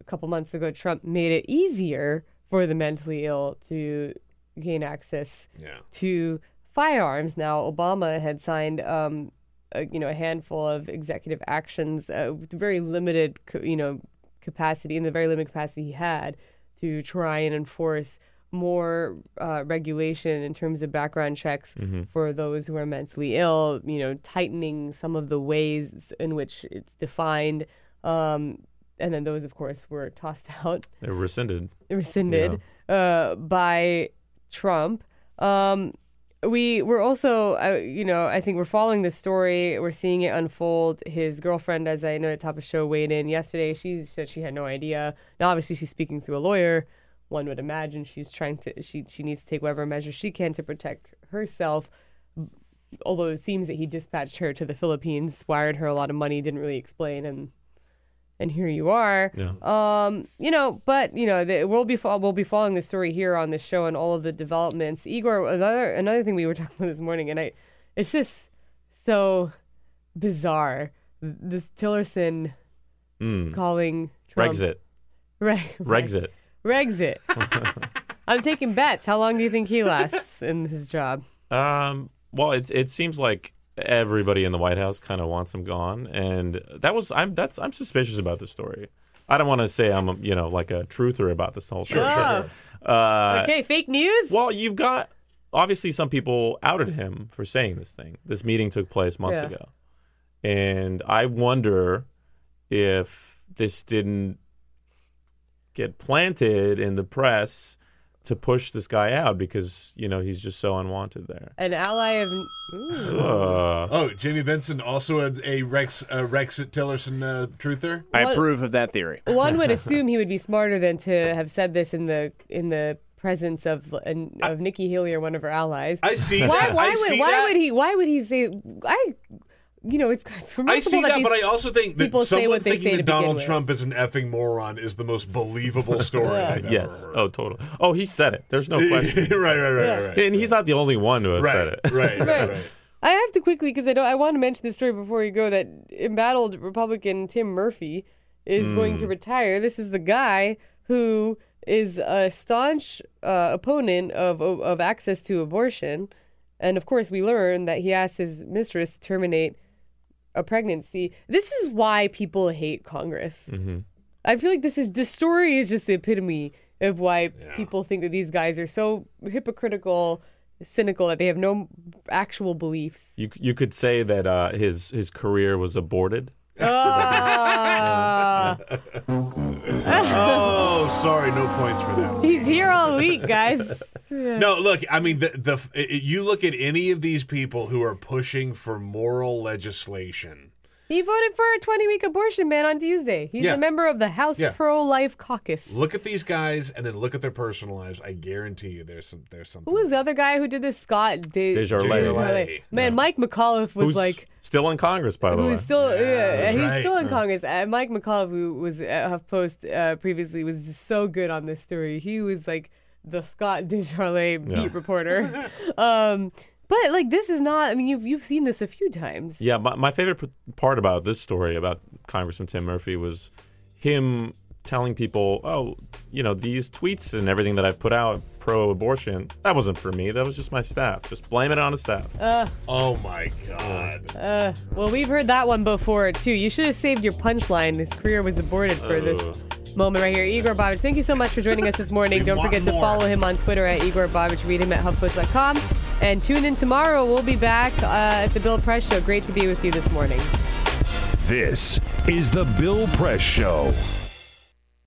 a couple months ago, Trump made it easier for the mentally ill to gain access Yeah. to firearms. Now, Obama had signed, um, a, you know, a handful of executive actions uh, with very limited, you know, capacity in the very limited capacity he had to try and enforce more uh, regulation in terms of background checks for those who are mentally ill. You know, tightening some of the ways in which it's defined. Um, and then those, of course, were tossed <laughs> out they were rescinded. rescinded uh, by Trump. Um, we we're also, uh, you know, I think we're following this story. We're seeing it unfold. His girlfriend, as I know at top of the show, weighed in yesterday. She said she had no idea. Now, obviously, she's speaking through a lawyer. One would imagine she's trying to. She she needs to take whatever measures she can to protect herself. Although it seems that he dispatched her to the Philippines, wired her a lot of money, didn't really explain, and and here you are. Yeah. Um, you know, but you know, the, we'll be fo- we'll be following the story here on the show and all of the developments. Igor, another another thing we were <laughs> talking about this morning, and I, it's just so bizarre. This Tillerson Mm. calling Trump, Brexit. <laughs> Right. Brexit. Brexit. <laughs> I'm taking bets. How long do you think he lasts in his job? Um, well, it it seems like everybody in the White House kind of wants him gone, and that was I'm that's I'm suspicious about the story. I don't want to say I'm a, you know like a truther about this whole Sure, thing. sure, Uh, okay, fake news. Well, you've got obviously some people outed him for saying this thing. This meeting took place months Yeah. ago, and I wonder if this didn't get planted in the press to push this guy out because you know he's just so unwanted there. An ally of. Ooh. Uh, Oh, Jamie Benson also a, a Rex uh, Rex Tillerson uh, truther. I What- approve of that theory. <laughs> One would <laughs> assume he would be smarter than to have said this in the in the presence of an- of Nikki Haley or one of her allies. I see why, that. Why I would see why that. would he why would he say I? You know, it's, <laughs> it's I see that, these but I also think that someone thinking that to begin Donald with. Trump is an effing moron is the most believable <laughs> story I've yes. ever heard. Oh, totally. Oh, he said it. There's no <laughs> question. right, right, right, right, right. And he's not the only one who have Right, said it. right, right, Right. right. I have to quickly because I don't. I want to mention this story before you go. That embattled Republican Tim Murphy is going to retire. This is the guy who is a staunch uh, opponent of, of of access to abortion, and of course, we learn that he asked his mistress to terminate a pregnancy. This is why people hate Congress. Mm-hmm. I feel like this is this story is just the epitome of why people think that these guys are so hypocritical, cynical that they have no actual beliefs. You you could say that uh, his his career was aborted. <laughs> Oh, sorry, no points for that. one. He's here all week, guys. <laughs> No, look, I mean, the, the you look at any of these people who are pushing for moral legislation. He voted for a 20 week abortion ban on Tuesday. He's Yeah. a member of the House Yeah. Pro Life Caucus. Look at these guys, and then look at their personal lives. I guarantee you, there's some, there's something. Who was the other guy who did this? Scott De- DesJarlais. DesJarlais. Man, Mike McAuliff was Who's like. still in Congress, by the way. Who's still yeah, that's he's right. still in Yeah. Congress. Uh, Mike McAuliff, who was at HuffPost uh, previously, was just so good on this story. He was like the Scott DesJarlais beat reporter. <laughs> um, but like this is not. I mean, you've you've seen this a few times. Yeah, my, my favorite p- part about this story about Congressman Tim Murphy was him telling people, "Oh, you know, these tweets and everything that I've put out pro-abortion, that wasn't for me. That was just my staff. Just blame it on the staff." Uh, Oh my god! uh, well, we've heard that one before too. You should have saved your punchline. His career was aborted for this moment right here. Igor Bobic, thank you so much for joining us this morning. Don't want forget to follow him on Twitter at Igor Bobic. Read him at HuffPost.com. And tune in tomorrow. We'll be back uh, at the Bill Press Show. Great to be with you this morning. This is the Bill Press Show.